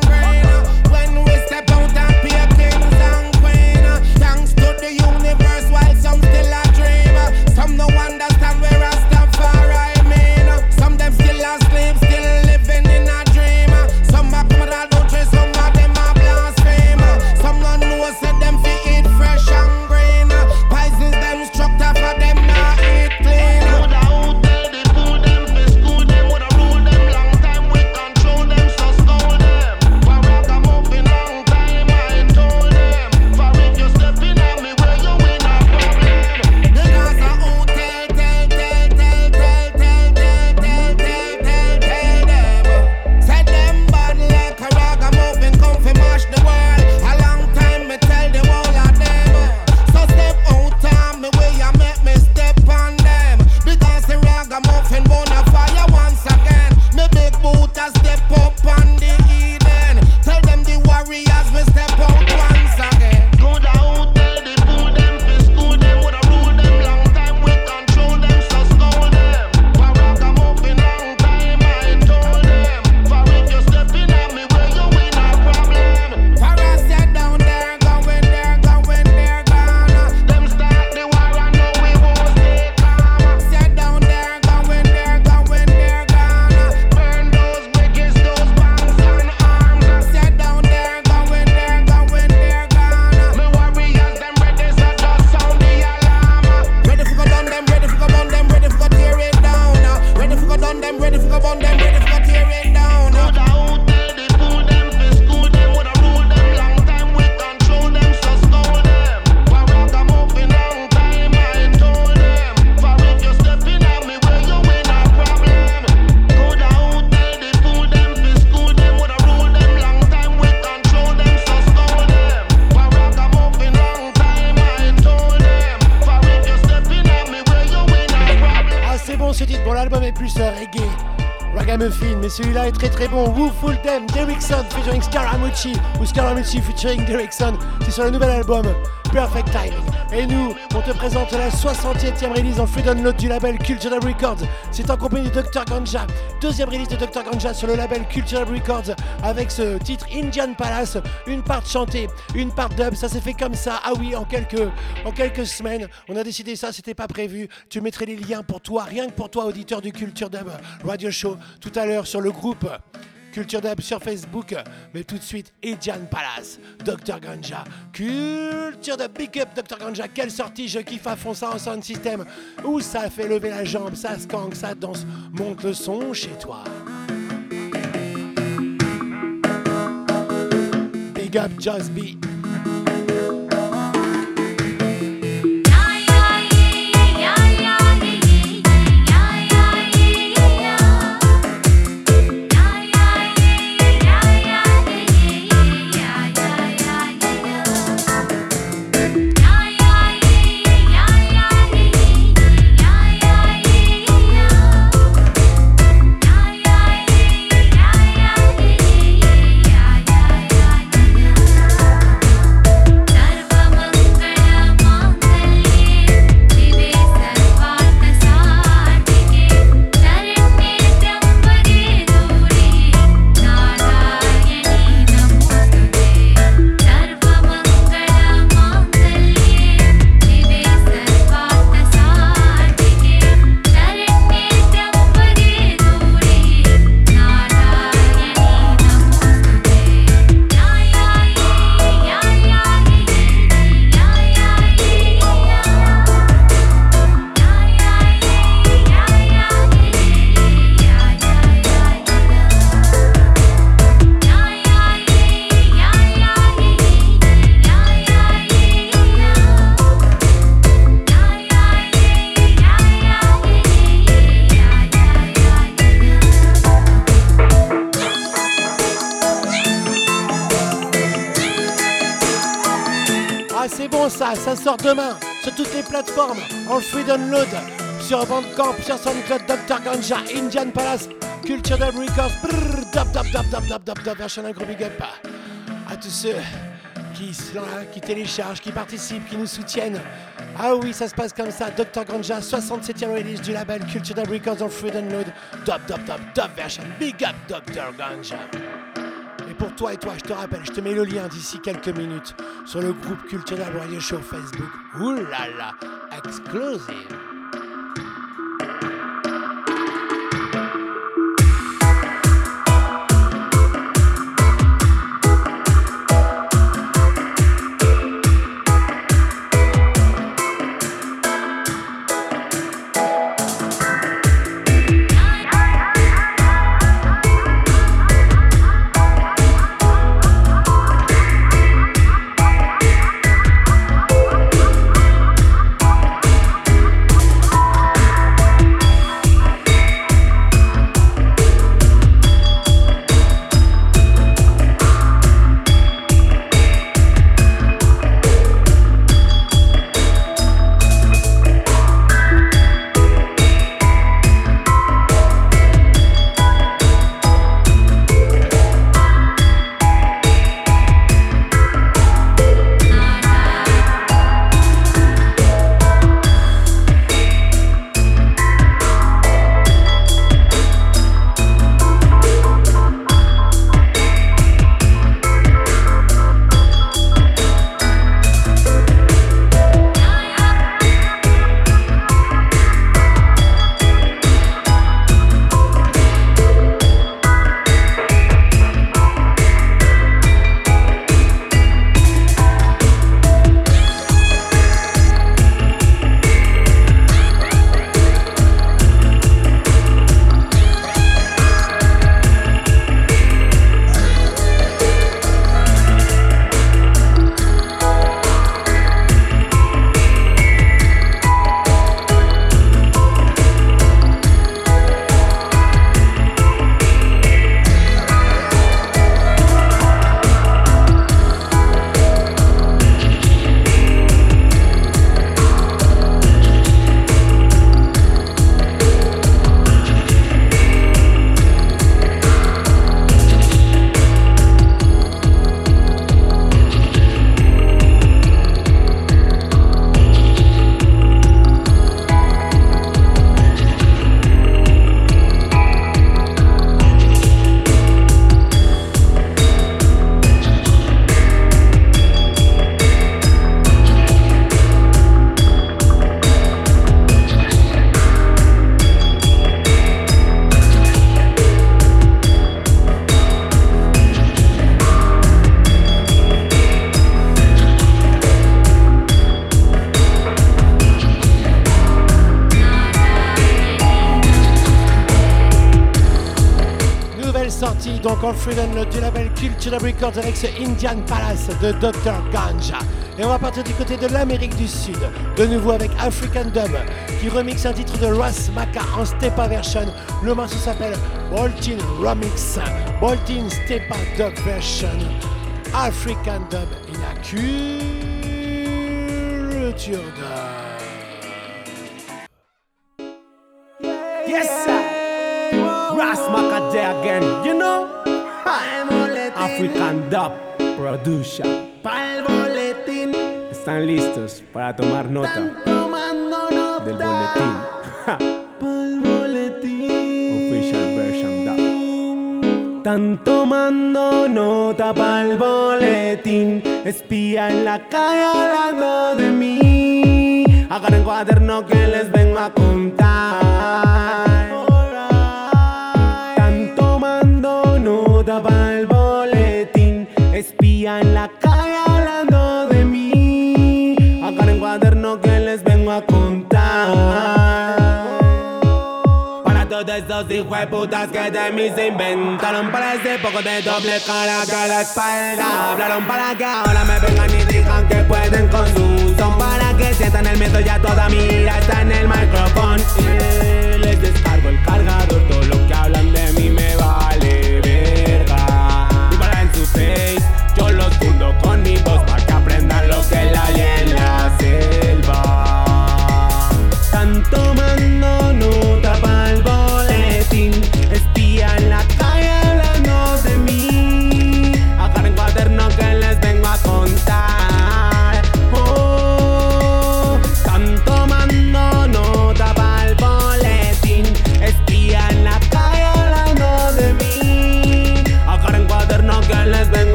Featuring Derrickson. C'est sur le nouvel album Perfect Timing. Et nous, on te présente la 60e release en free download du label Cultural Records. C'est en compagnie de Dr Ganja. Deuxième release de Dr Ganja sur le label Cultural Records avec ce titre Indian Palace. Une part chantée, une part dub. Ça s'est fait comme ça. Ah oui, en quelques, en quelques semaines, on a décidé ça. C'était pas prévu. Tu mettrais les liens pour toi, rien que pour toi, auditeur du Culture Dub Radio Show, tout à l'heure sur le groupe. Culture Dub sur Facebook, mais tout de suite, Indian Palace, Dr Ganja, Culture Dub, Big Up, Dr Ganja, quelle sortie, je kiffe à fond ça en sound system, où ça fait lever la jambe, ça skank, ça danse, monte le son chez toi. Big Up Just Be. Free download sur Bandcamp, sur SoundCloud, Dr Ganja, Indian Palace, Culture Dub Records, brrr, dub dub dub dub dub dub version un gros big up à tous ceux qui qui téléchargent, qui participent, qui nous soutiennent. Ah oui, ça se passe comme ça. Dr Ganja, 67e release du label Culture Dub Records en free download. Dub dub dub dub version big up Dr Ganja. Toi et toi, je te rappelle, je te mets le lien d'ici quelques minutes sur le groupe Culture Radio Show Facebook. Ouh là là, exclusive. Records avec ce Indian Palace de Dr Ganja. Et on va partir du côté de l'Amérique du Sud, de nouveau avec African Dub qui remixe un titre de Ross Maka en Stepa version. Le morceau s'appelle Boltin Remix. Boltin Stepa Dub version. African Dub in a Culture. Production. Pa'l boletín, Están listos para tomar nota tomando nota. del boletín. Ja. Pa'l boletín. Official version Dub. Están tomando nota pa'l boletín. Espía en la calle hablando de mí. Agarren cuaderno que les vengo a contar. Todos estos hijos de putas que de mí se inventaron. Para ese poco de doble cara que la espalda. Hablaron para que ahora me vengan y digan que pueden con su son. Para que sientan el miedo ya toda mi ira está en el micrófono. Y les descargo el cargador Todo lo que hablan de mí me vale verga. Y para en su face yo los fundo con mi voz Para que aprendan lo que la alienation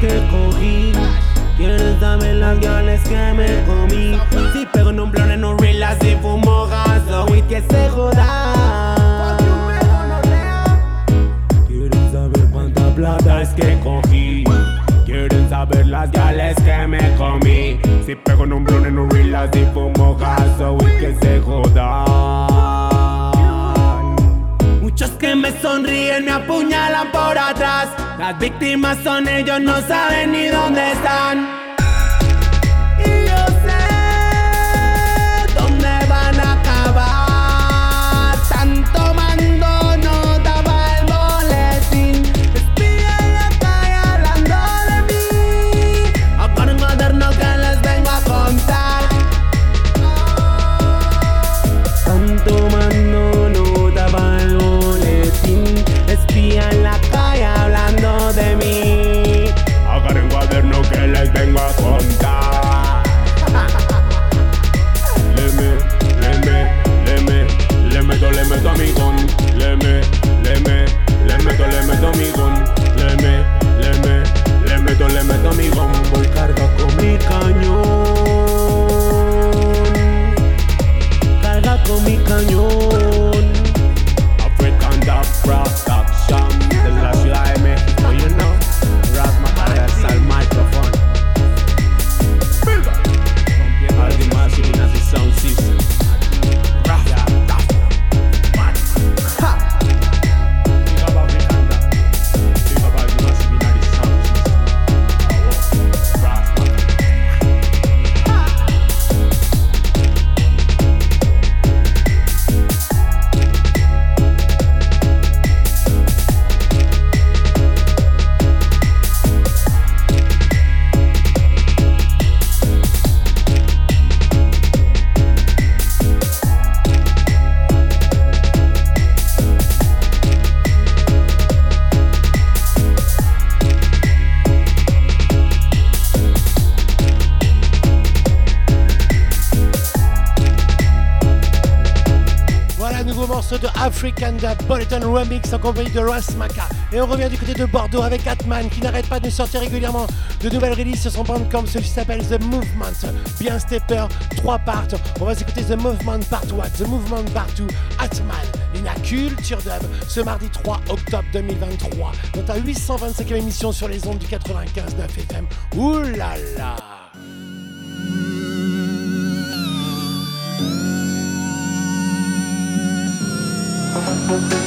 que cogí. Quieren saber las gales que me comí. Si pego en un blon en un reel así fumo gaso y que se joda. Quieren saber cuánta plata es que cogí. Quieren saber las gales que me comí. Si pego en un blon en un reel así fumo gaso y que se joda. Me sonríen me apuñalan por atrás. Las víctimas son ellos, no saben ni dónde están. Dub Bulletin Remix en compagnie de Ross Maka. Et on revient du côté de Bordeaux avec Atman qui n'arrête pas de sortir régulièrement de nouvelles releases sur son bandcamp. Celui-ci s'appelle The Movement. Bien stepper, 3 parts. On va s'écouter The Movement Part 1, The Movement Part 2, Atman. Il a Culture Dub ce mardi 3 octobre 2023 dans ta 825e émission sur les ondes du 95 9 FM. Ouh là là! Listen,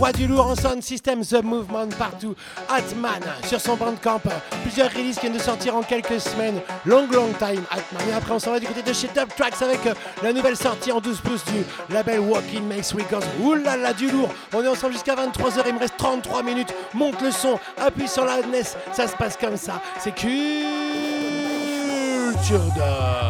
envoie du lourd en sound system The Movement partout. Atman sur son bandcamp. Plusieurs releases viennent de sortir en quelques semaines. Long long time Atman. Et après on s'en va du côté de chez Dub Tracks avec euh, la nouvelle sortie en 12 pouces du label Walking Makes Records. Là du lourd. On est ensemble jusqu'à 23h, il me reste 33 minutes. Monte le son, appuie sur la NES, ça se passe comme ça. C'est culture d'or.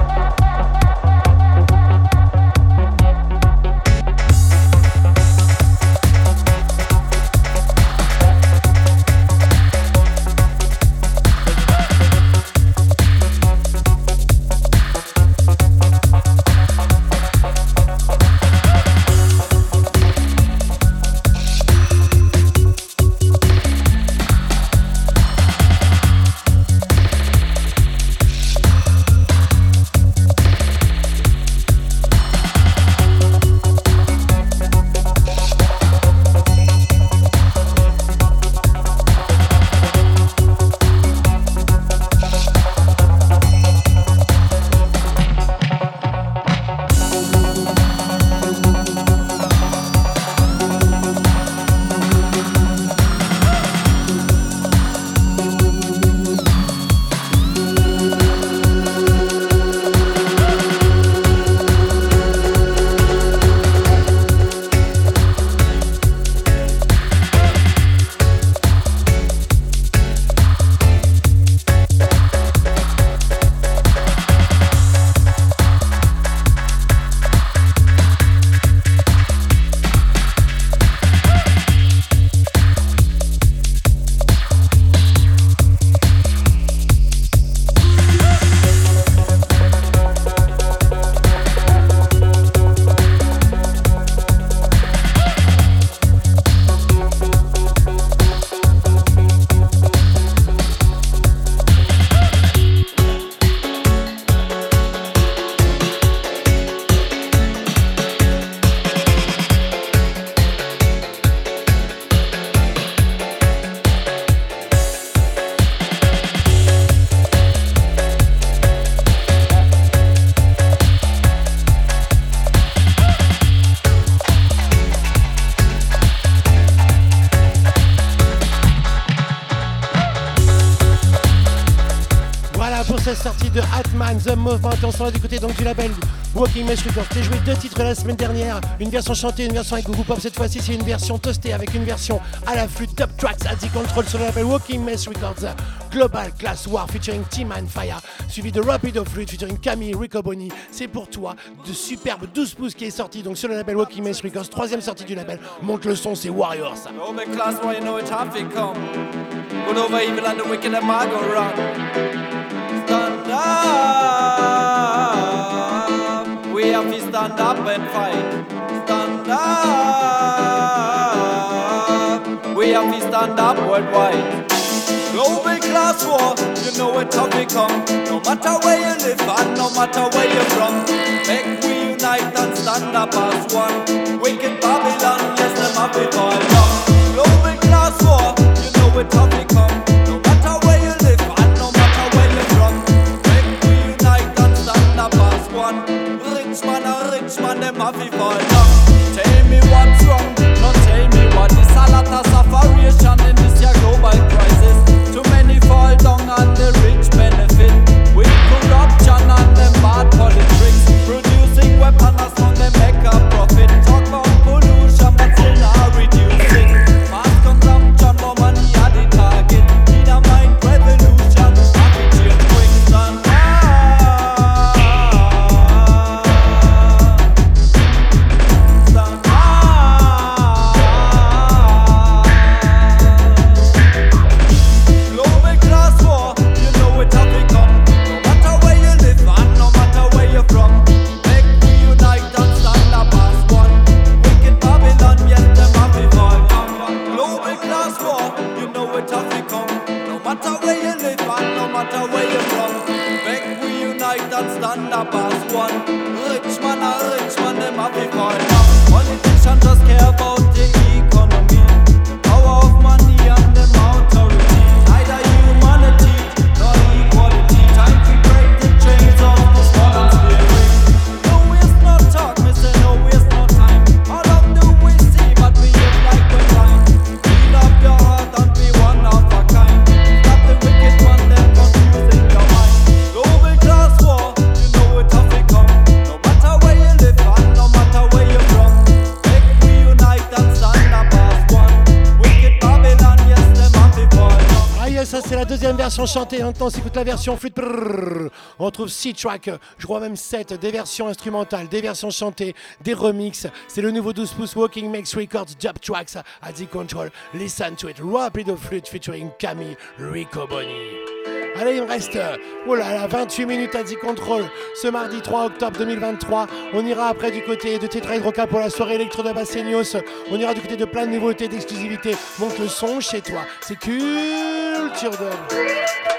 The. On s'en va du côté donc du label Walking Mesh Records. J'ai joué deux titres la semaine dernière, une version chantée, une version avec Google Pop. Cette fois-ci, c'est une version toastée avec une version à la flûte Top Tracks à Control sur le label Walking Mesh Records. Global Class War featuring Team and Fire, suivi de Rapido Flute featuring Camille Riccoboni. C'est pour toi de superbe 12 pouces qui est sorti donc sur le label Walking Mesh Records. Troisième sortie du label. Monte le son, c'est Warriors. Over class, why you know it's happy come? Good over evil and the wicked and my go run. Stand up and fight. Stand up. We have to stand up worldwide. Global class war, you know it how we come. No matter where you live and no matter where you're from. Make we unite and stand up as one. Wicked Babylon, yes, them have it all. Global class war, you know it how we come. Carnival. Version chantée. Maintenant, on s'écoute la version flûte. On trouve 6 tracks, je crois même 7, des versions instrumentales, des versions chantées, des remixes. C'est le nouveau 12 pouces Walking Makes Records Job Tracks à The Control. Listen to it. Rapido Flute featuring Camille Riccoboni. Allez, il me reste oh là là, 28 minutes à The Control ce mardi 3 octobre 2023. On ira après du côté de Tetra Hydroca pour la soirée électro de Bassenios. On ira du côté de plein de nouveautés, d'exclusivités. Monte le son chez toi. C'est Culture Dub.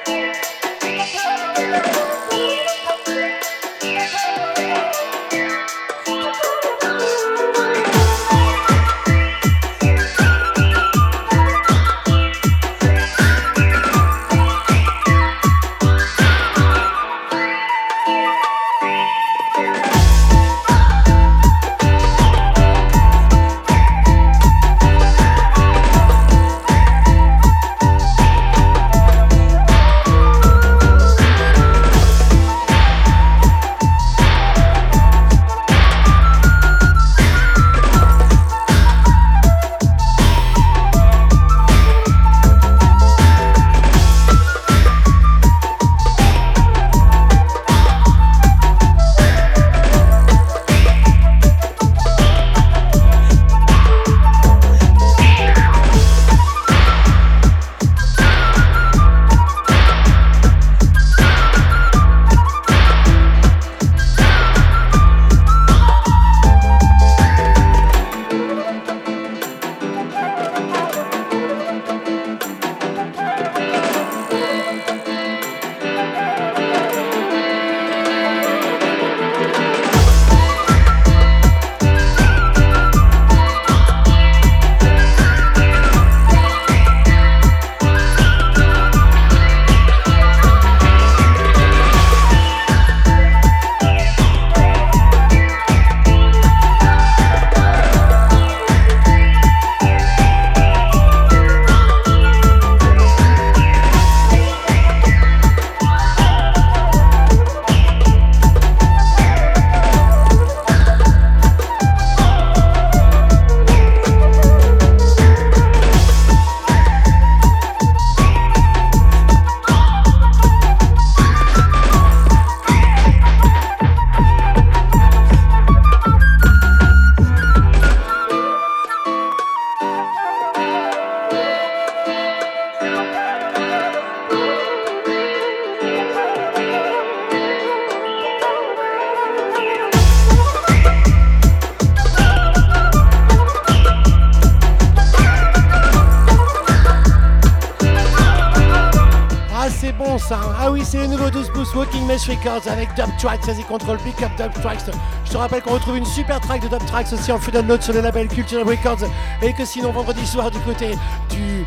Records avec Dub Tracks, vas-y contrôle, pick up Dub Tracks. Je te rappelle qu'on retrouve une super track de Dub Tracks aussi en free download sur le label Culture Records et que sinon vendredi soir du côté du,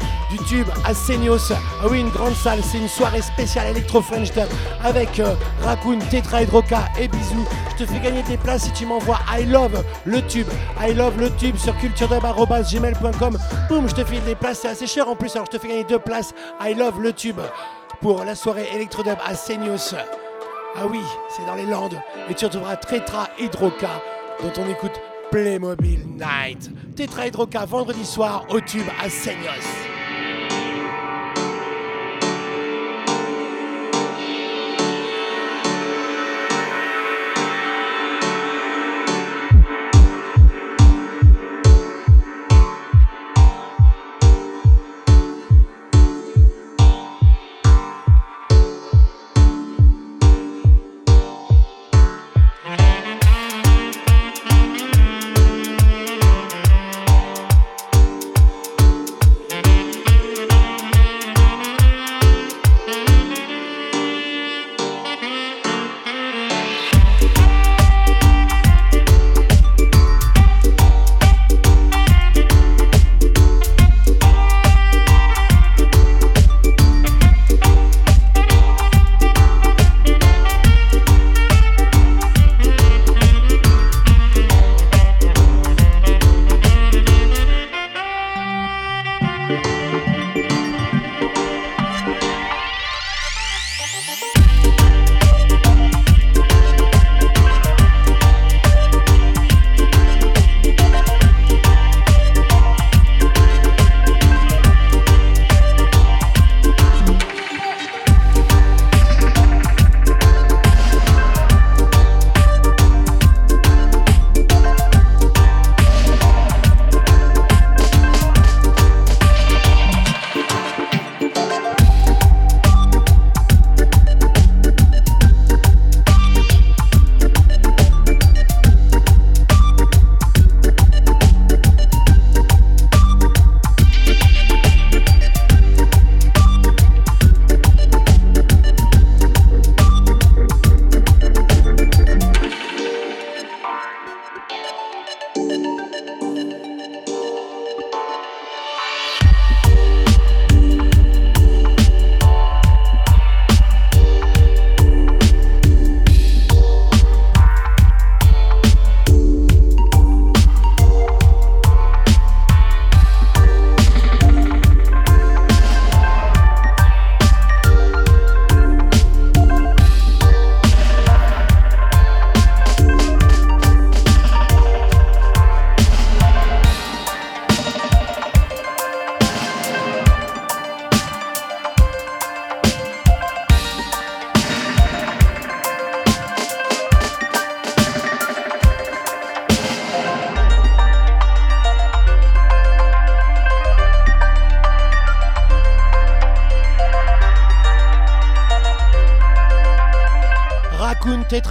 tube à Seignos, ah oui, une grande salle, c'est une soirée spéciale Electro French Dub avec euh, Raccoon, Tetra Hydroca et Bisous. Je te fais gagner tes places si tu m'envoies I love le tube, I love le tube sur culturedub.gmail.com. Boum, je te file des places, c'est assez cher en plus, alors je te fais gagner deux places I love le tube pour la soirée Electrodub à Seignos. Ah oui, c'est dans les Landes. Et tu retrouveras Tetra Hydroca, dont on écoute Playmobil Night. Tetra Hydroca, vendredi soir, au tube à Seignos.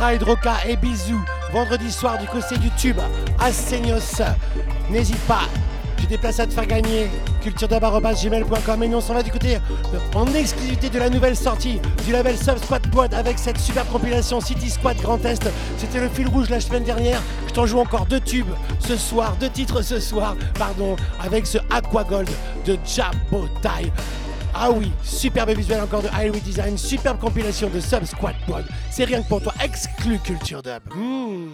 Hydroca et Bisous. Vendredi soir du côté du tube à Seignos. N'hésite pas, tu déplaces à te faire gagner. culturedub.gmail.com et nous on s'en va du côté en exclusivité de la nouvelle sortie du label Sub Squad Pod avec cette super compilation City Squad Grand Est. C'était le fil rouge la semaine dernière. Je t'en joue encore deux tubes ce soir, deux titres ce soir, pardon, avec ce Aqua Gold de Jabotai. Ah oui, superbe visuel encore de Highway Design, superbe compilation de Sub Squad Pod. C'est rien que pour toi, exclu Culture Dub. Hmm.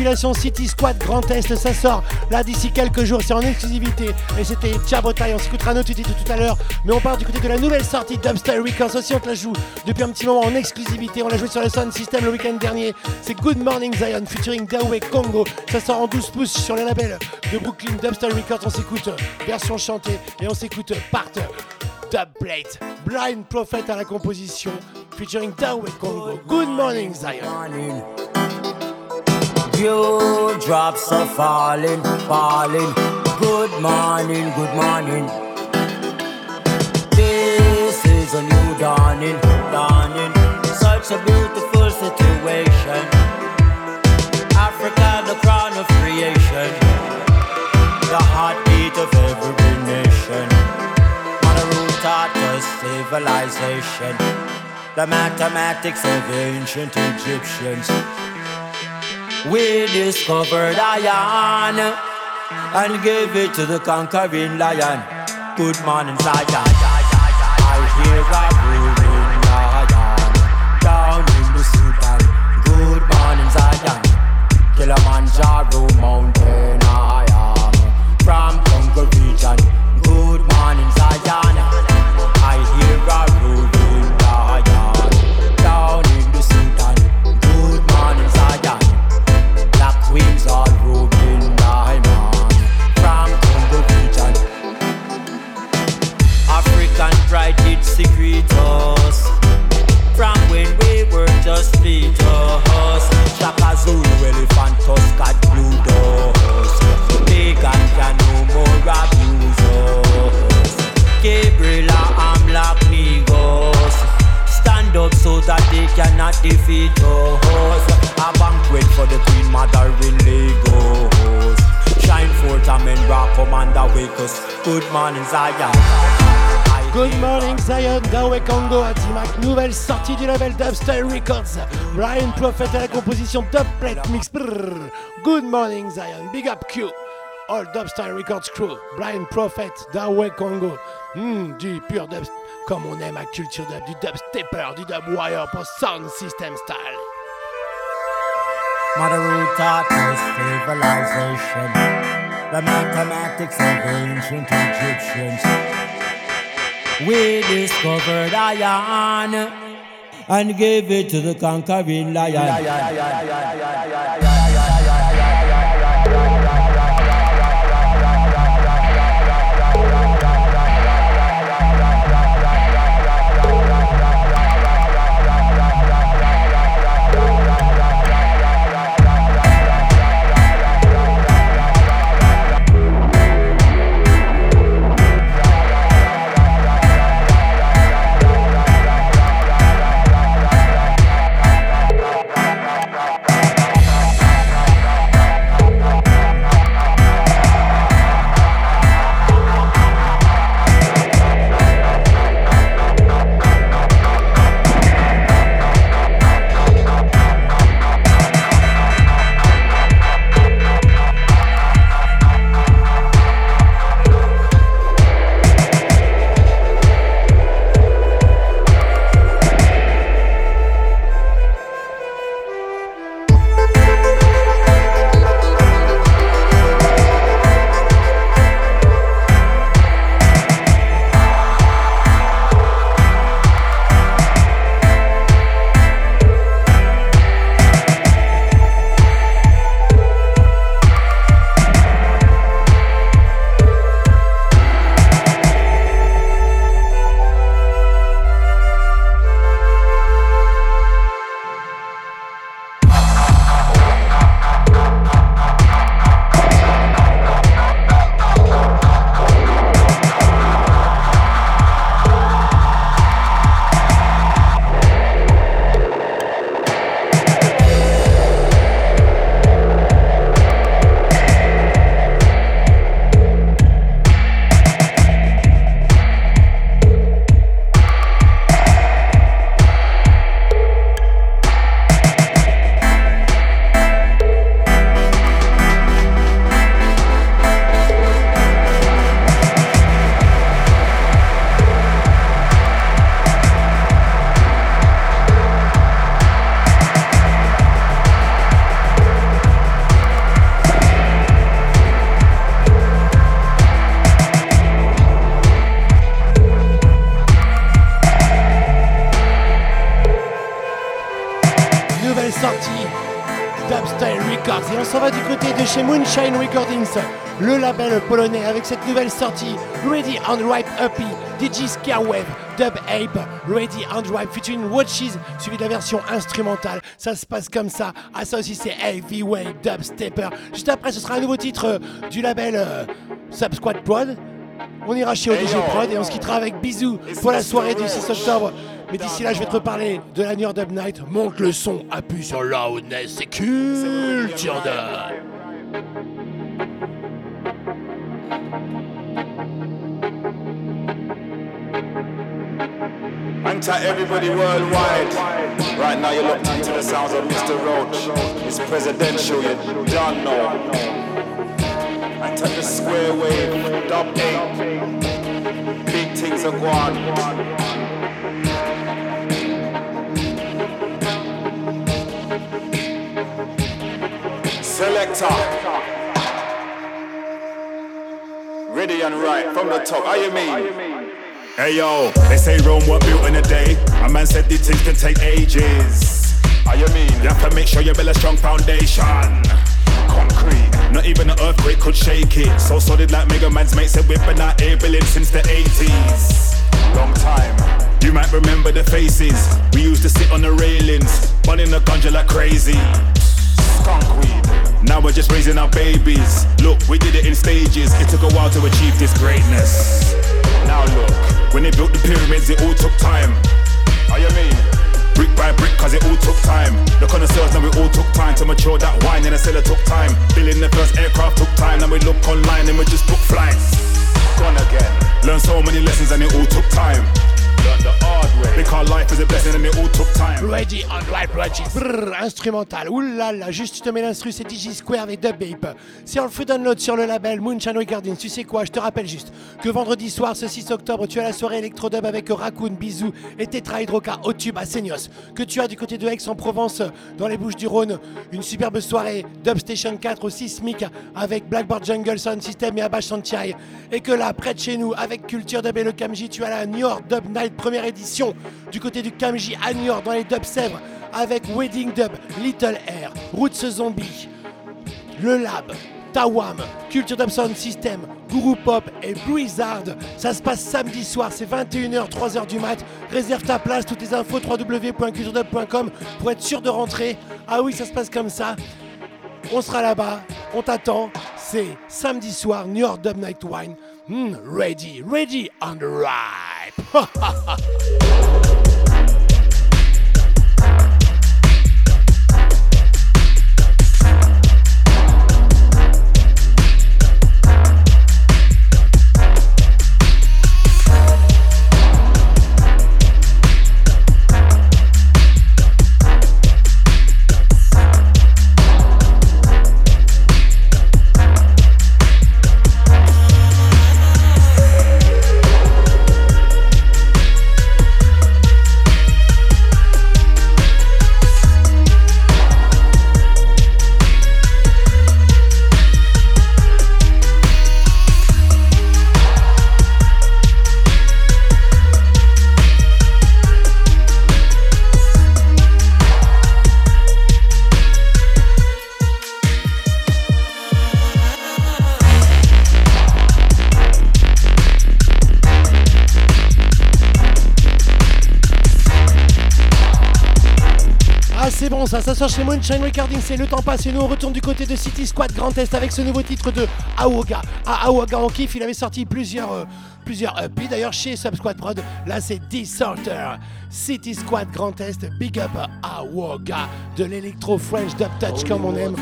Compilation City Squad Grand Est. Ça sort là d'ici quelques jours, c'est en exclusivité. Et c'était Chabotai, on s'écoutera notre titre tout à l'heure. Mais on part du côté de la nouvelle sortie Dubstyle Records aussi, on te la joue depuis un petit moment en exclusivité. On l'a joué sur le Sound System le week-end dernier. C'est Good Morning Zion featuring Dawei Congo. Ça sort en 12 pouces sur le label de Brooklyn Dubstyle Records. On s'écoute version chantée et on s'écoute part Dubplate. Blind Prophet à la composition featuring Dawei Congo. Good Morning Zion. Drops are falling, falling. Good morning, good morning. This is a new dawning, dawning. Such a beautiful situation. Africa, the crown of creation. The heartbeat of every nation. Mother Root taught us civilization. The mathematics of ancient Egyptians. We discovered iron and gave it to the conquering lion. Good morning, Zion. Du label Dubstyle Records. Brian Prophet à la composition Dubplate Mix. Good Morning Zion, Big Up Q. All Dubstyle Records crew, Brian Prophet, Dawei Congo. Hmm, du pur dub, comme on aime à Culture Dub, du dubstepper, du dub wire pour Sound System Style. Mother us civilization, the mathematics of ancient Egyptians. We discovered iron and gave it to the conquering lion. Chez Moonshine Recordings, le label polonais avec cette nouvelle sortie Ready and Ripe Uppy, DJ Scarewave, Dub Ape, Ready and Ripe featuring Watches, suivi de la version instrumentale. Ça se passe comme ça. Ah, ça aussi, c'est Heavyweight Dub Stepper. Juste après, ce sera un nouveau titre euh, du label euh, Subsquad Prod. On ira chez ODG Prod et on se quittera avec bisous pour la soirée du 6 octobre. Mais d'ici là, je vais te reparler de la New York Dub Night. Monte le son, appuie sur loudness, c'est culture To everybody worldwide, right now you're locked into the sounds of Mr. Roach. It's presidential, you don't know. And to the square wave, dub eight, big things are going. Selector. Ready and right from the top. How you mean? Hey yo, they say Rome weren't built in a day. A man said these things can take ages. How you mean? You have to make sure you build a strong foundation. Concrete. Not even an earthquake could shake it. So solid like Mega Man's mates said we've been out here building since the 80s. Long time. You might remember the faces. We used to sit on the railings, burning the ganja like crazy. Skunk weed. Now we're just raising our babies. Look, we did it in stages. It took a while to achieve this greatness. Now look. When they built the pyramids, it all took time. How you mean? Brick by brick, cause it all took time. The connoisseurs know it all took time to mature that wine, and the cellar took time. Building the first aircraft took time, and we look online and we just took flights. Gone again. Learned so many lessons, and it all took time. Learned the hard way. Because life is a blessing, and it all took time. Ready on right, ready. Brrr, instrumental. Oulala, juste tu te mets l'instru, c'est DJ Square avec Dub Ape. C'est en free download sur le label Moonshine Recordings. Tu sais quoi, je te rappelle juste que vendredi soir, ce 6 octobre, tu as la soirée Electro Dub avec Raccoon, Bisou et Tetra Hydroca au tube à Seignos. Que tu as du côté de Aix-en-Provence, dans les Bouches du Rhône, une superbe soirée Dub Station 4 au Sismic avec Blackboard Jungle Sound System et Abash. Et que là, près de chez nous, avec Culture Dub et le Kamji, tu as la New York Dub Night première édition du côté du Kamji à New York dans les Dub Sèvres avec Wedding Dub, Little Air, Roots Zombie, Le Lab, Tawam, Culture Dub Sound System, Guru Pop et Blizzard. Ça se passe samedi soir, c'est 21h, 3h du mat. Réserve ta place, toutes les infos www.culturedub.com pour être sûr de rentrer. Ah oui, ça se passe comme ça. On sera là-bas, on t'attend. C'est samedi soir, New York Dub Night Wine. Hmm, ready, ready and ripe. chez Moonshine Recording, c'est le temps passe et nous on retourne du côté de City Squad Grand Est avec ce nouveau titre de Awoga. Ah Awoga on kiffe, il avait sorti plusieurs euh, plusieurs EP d'ailleurs chez Subsquad Prod, là c'est Disorder. City Squad Grand Est, big up à Awoga, de l'électro French dub touch comme on aime.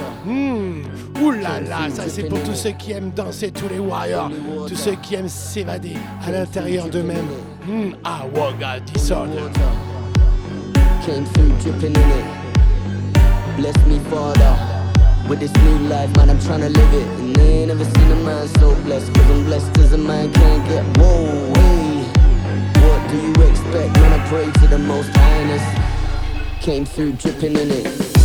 Oulala, ça c'est pour tous ceux qui aiment danser tous les warriors, tous ceux qui aiment s'évader à l'intérieur d'eux-mêmes. Hmm, Awoga Disorder. Bless me, Father. With this new life, man, I'm trying to live it. And they ain't never seen a man so blessed. Cause I'm blessed as a man can't get. Whoa, hey. What do you expect? Man, I pray to the most highness. Came through dripping in it.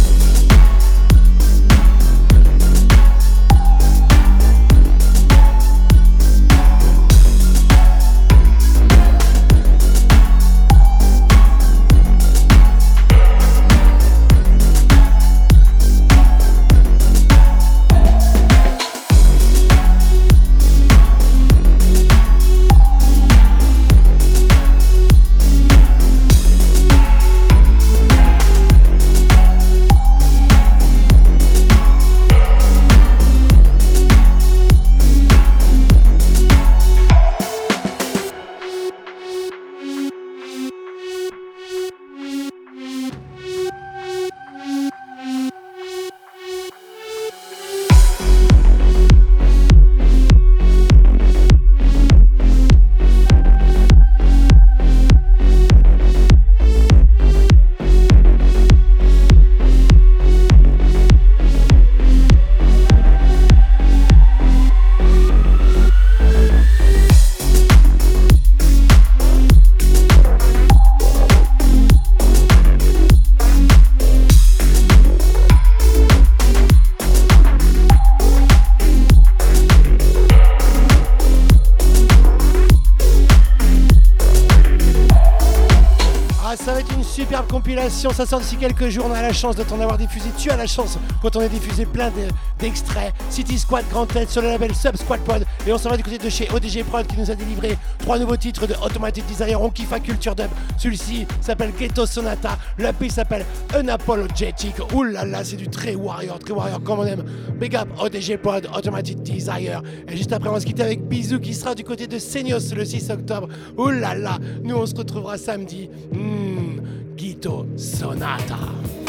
Compilation, ça sort d'ici quelques jours. On a la chance de t'en avoir diffusé. Tu as la chance quand on a diffusé plein de- d'extraits. City Squad Grand Tête sur le label Sub Squad Pod. Et on s'en va du côté de chez ODG Prod qui nous a délivré trois nouveaux titres de Automatic Desire. On kiffe à Culture Dub. Celui-ci s'appelle Ghetto Sonata. Pays s'appelle Unapologetic. Là, c'est du très warrior, très warrior comme on aime. Big up ODG Prod, Automatic Desire. Et juste après, on va se quitter avec Bisou qui sera du côté de Seignos le 6 octobre. Ouh là là, nous on se retrouvera samedi. Hmm, Ghetto Sonata.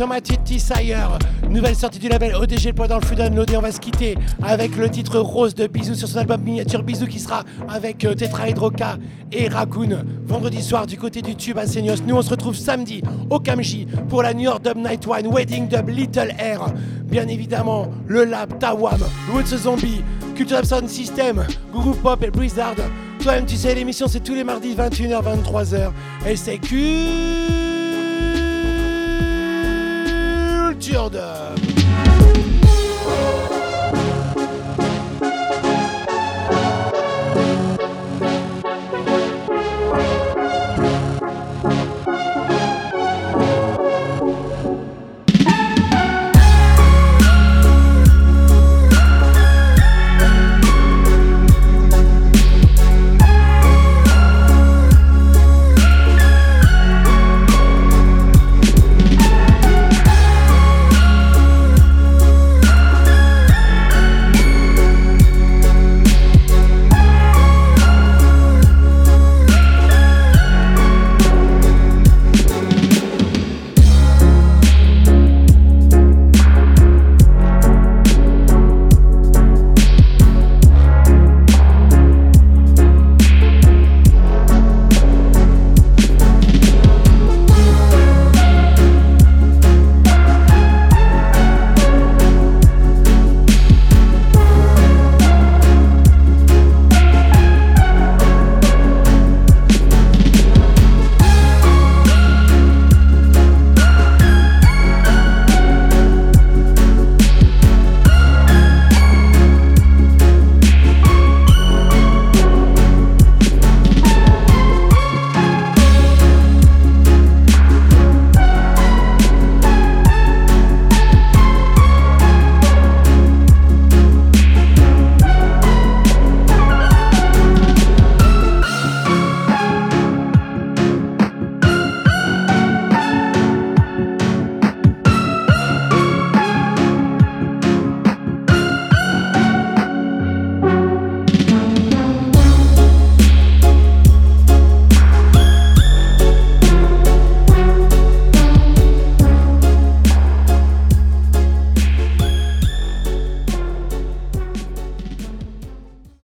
Automatic Desire. Nouvelle sortie du label ODG Poids dans le downloadé. On va se quitter avec le titre rose de Bisou sur son album miniature Bisou qui sera avec euh, Tetra Hydroca et Raccoon. Vendredi soir du côté du tube à Seignos. Nous on se retrouve samedi au Kamji pour la New York Dub Night One Wedding Dub Little Air. Bien évidemment, le lab Tawam, Roots Zombie, Culture Sound System, Group Pop et Blizzard. Toi-même tu sais, l'émission c'est tous les mardis 21h 23h et c'est Dub.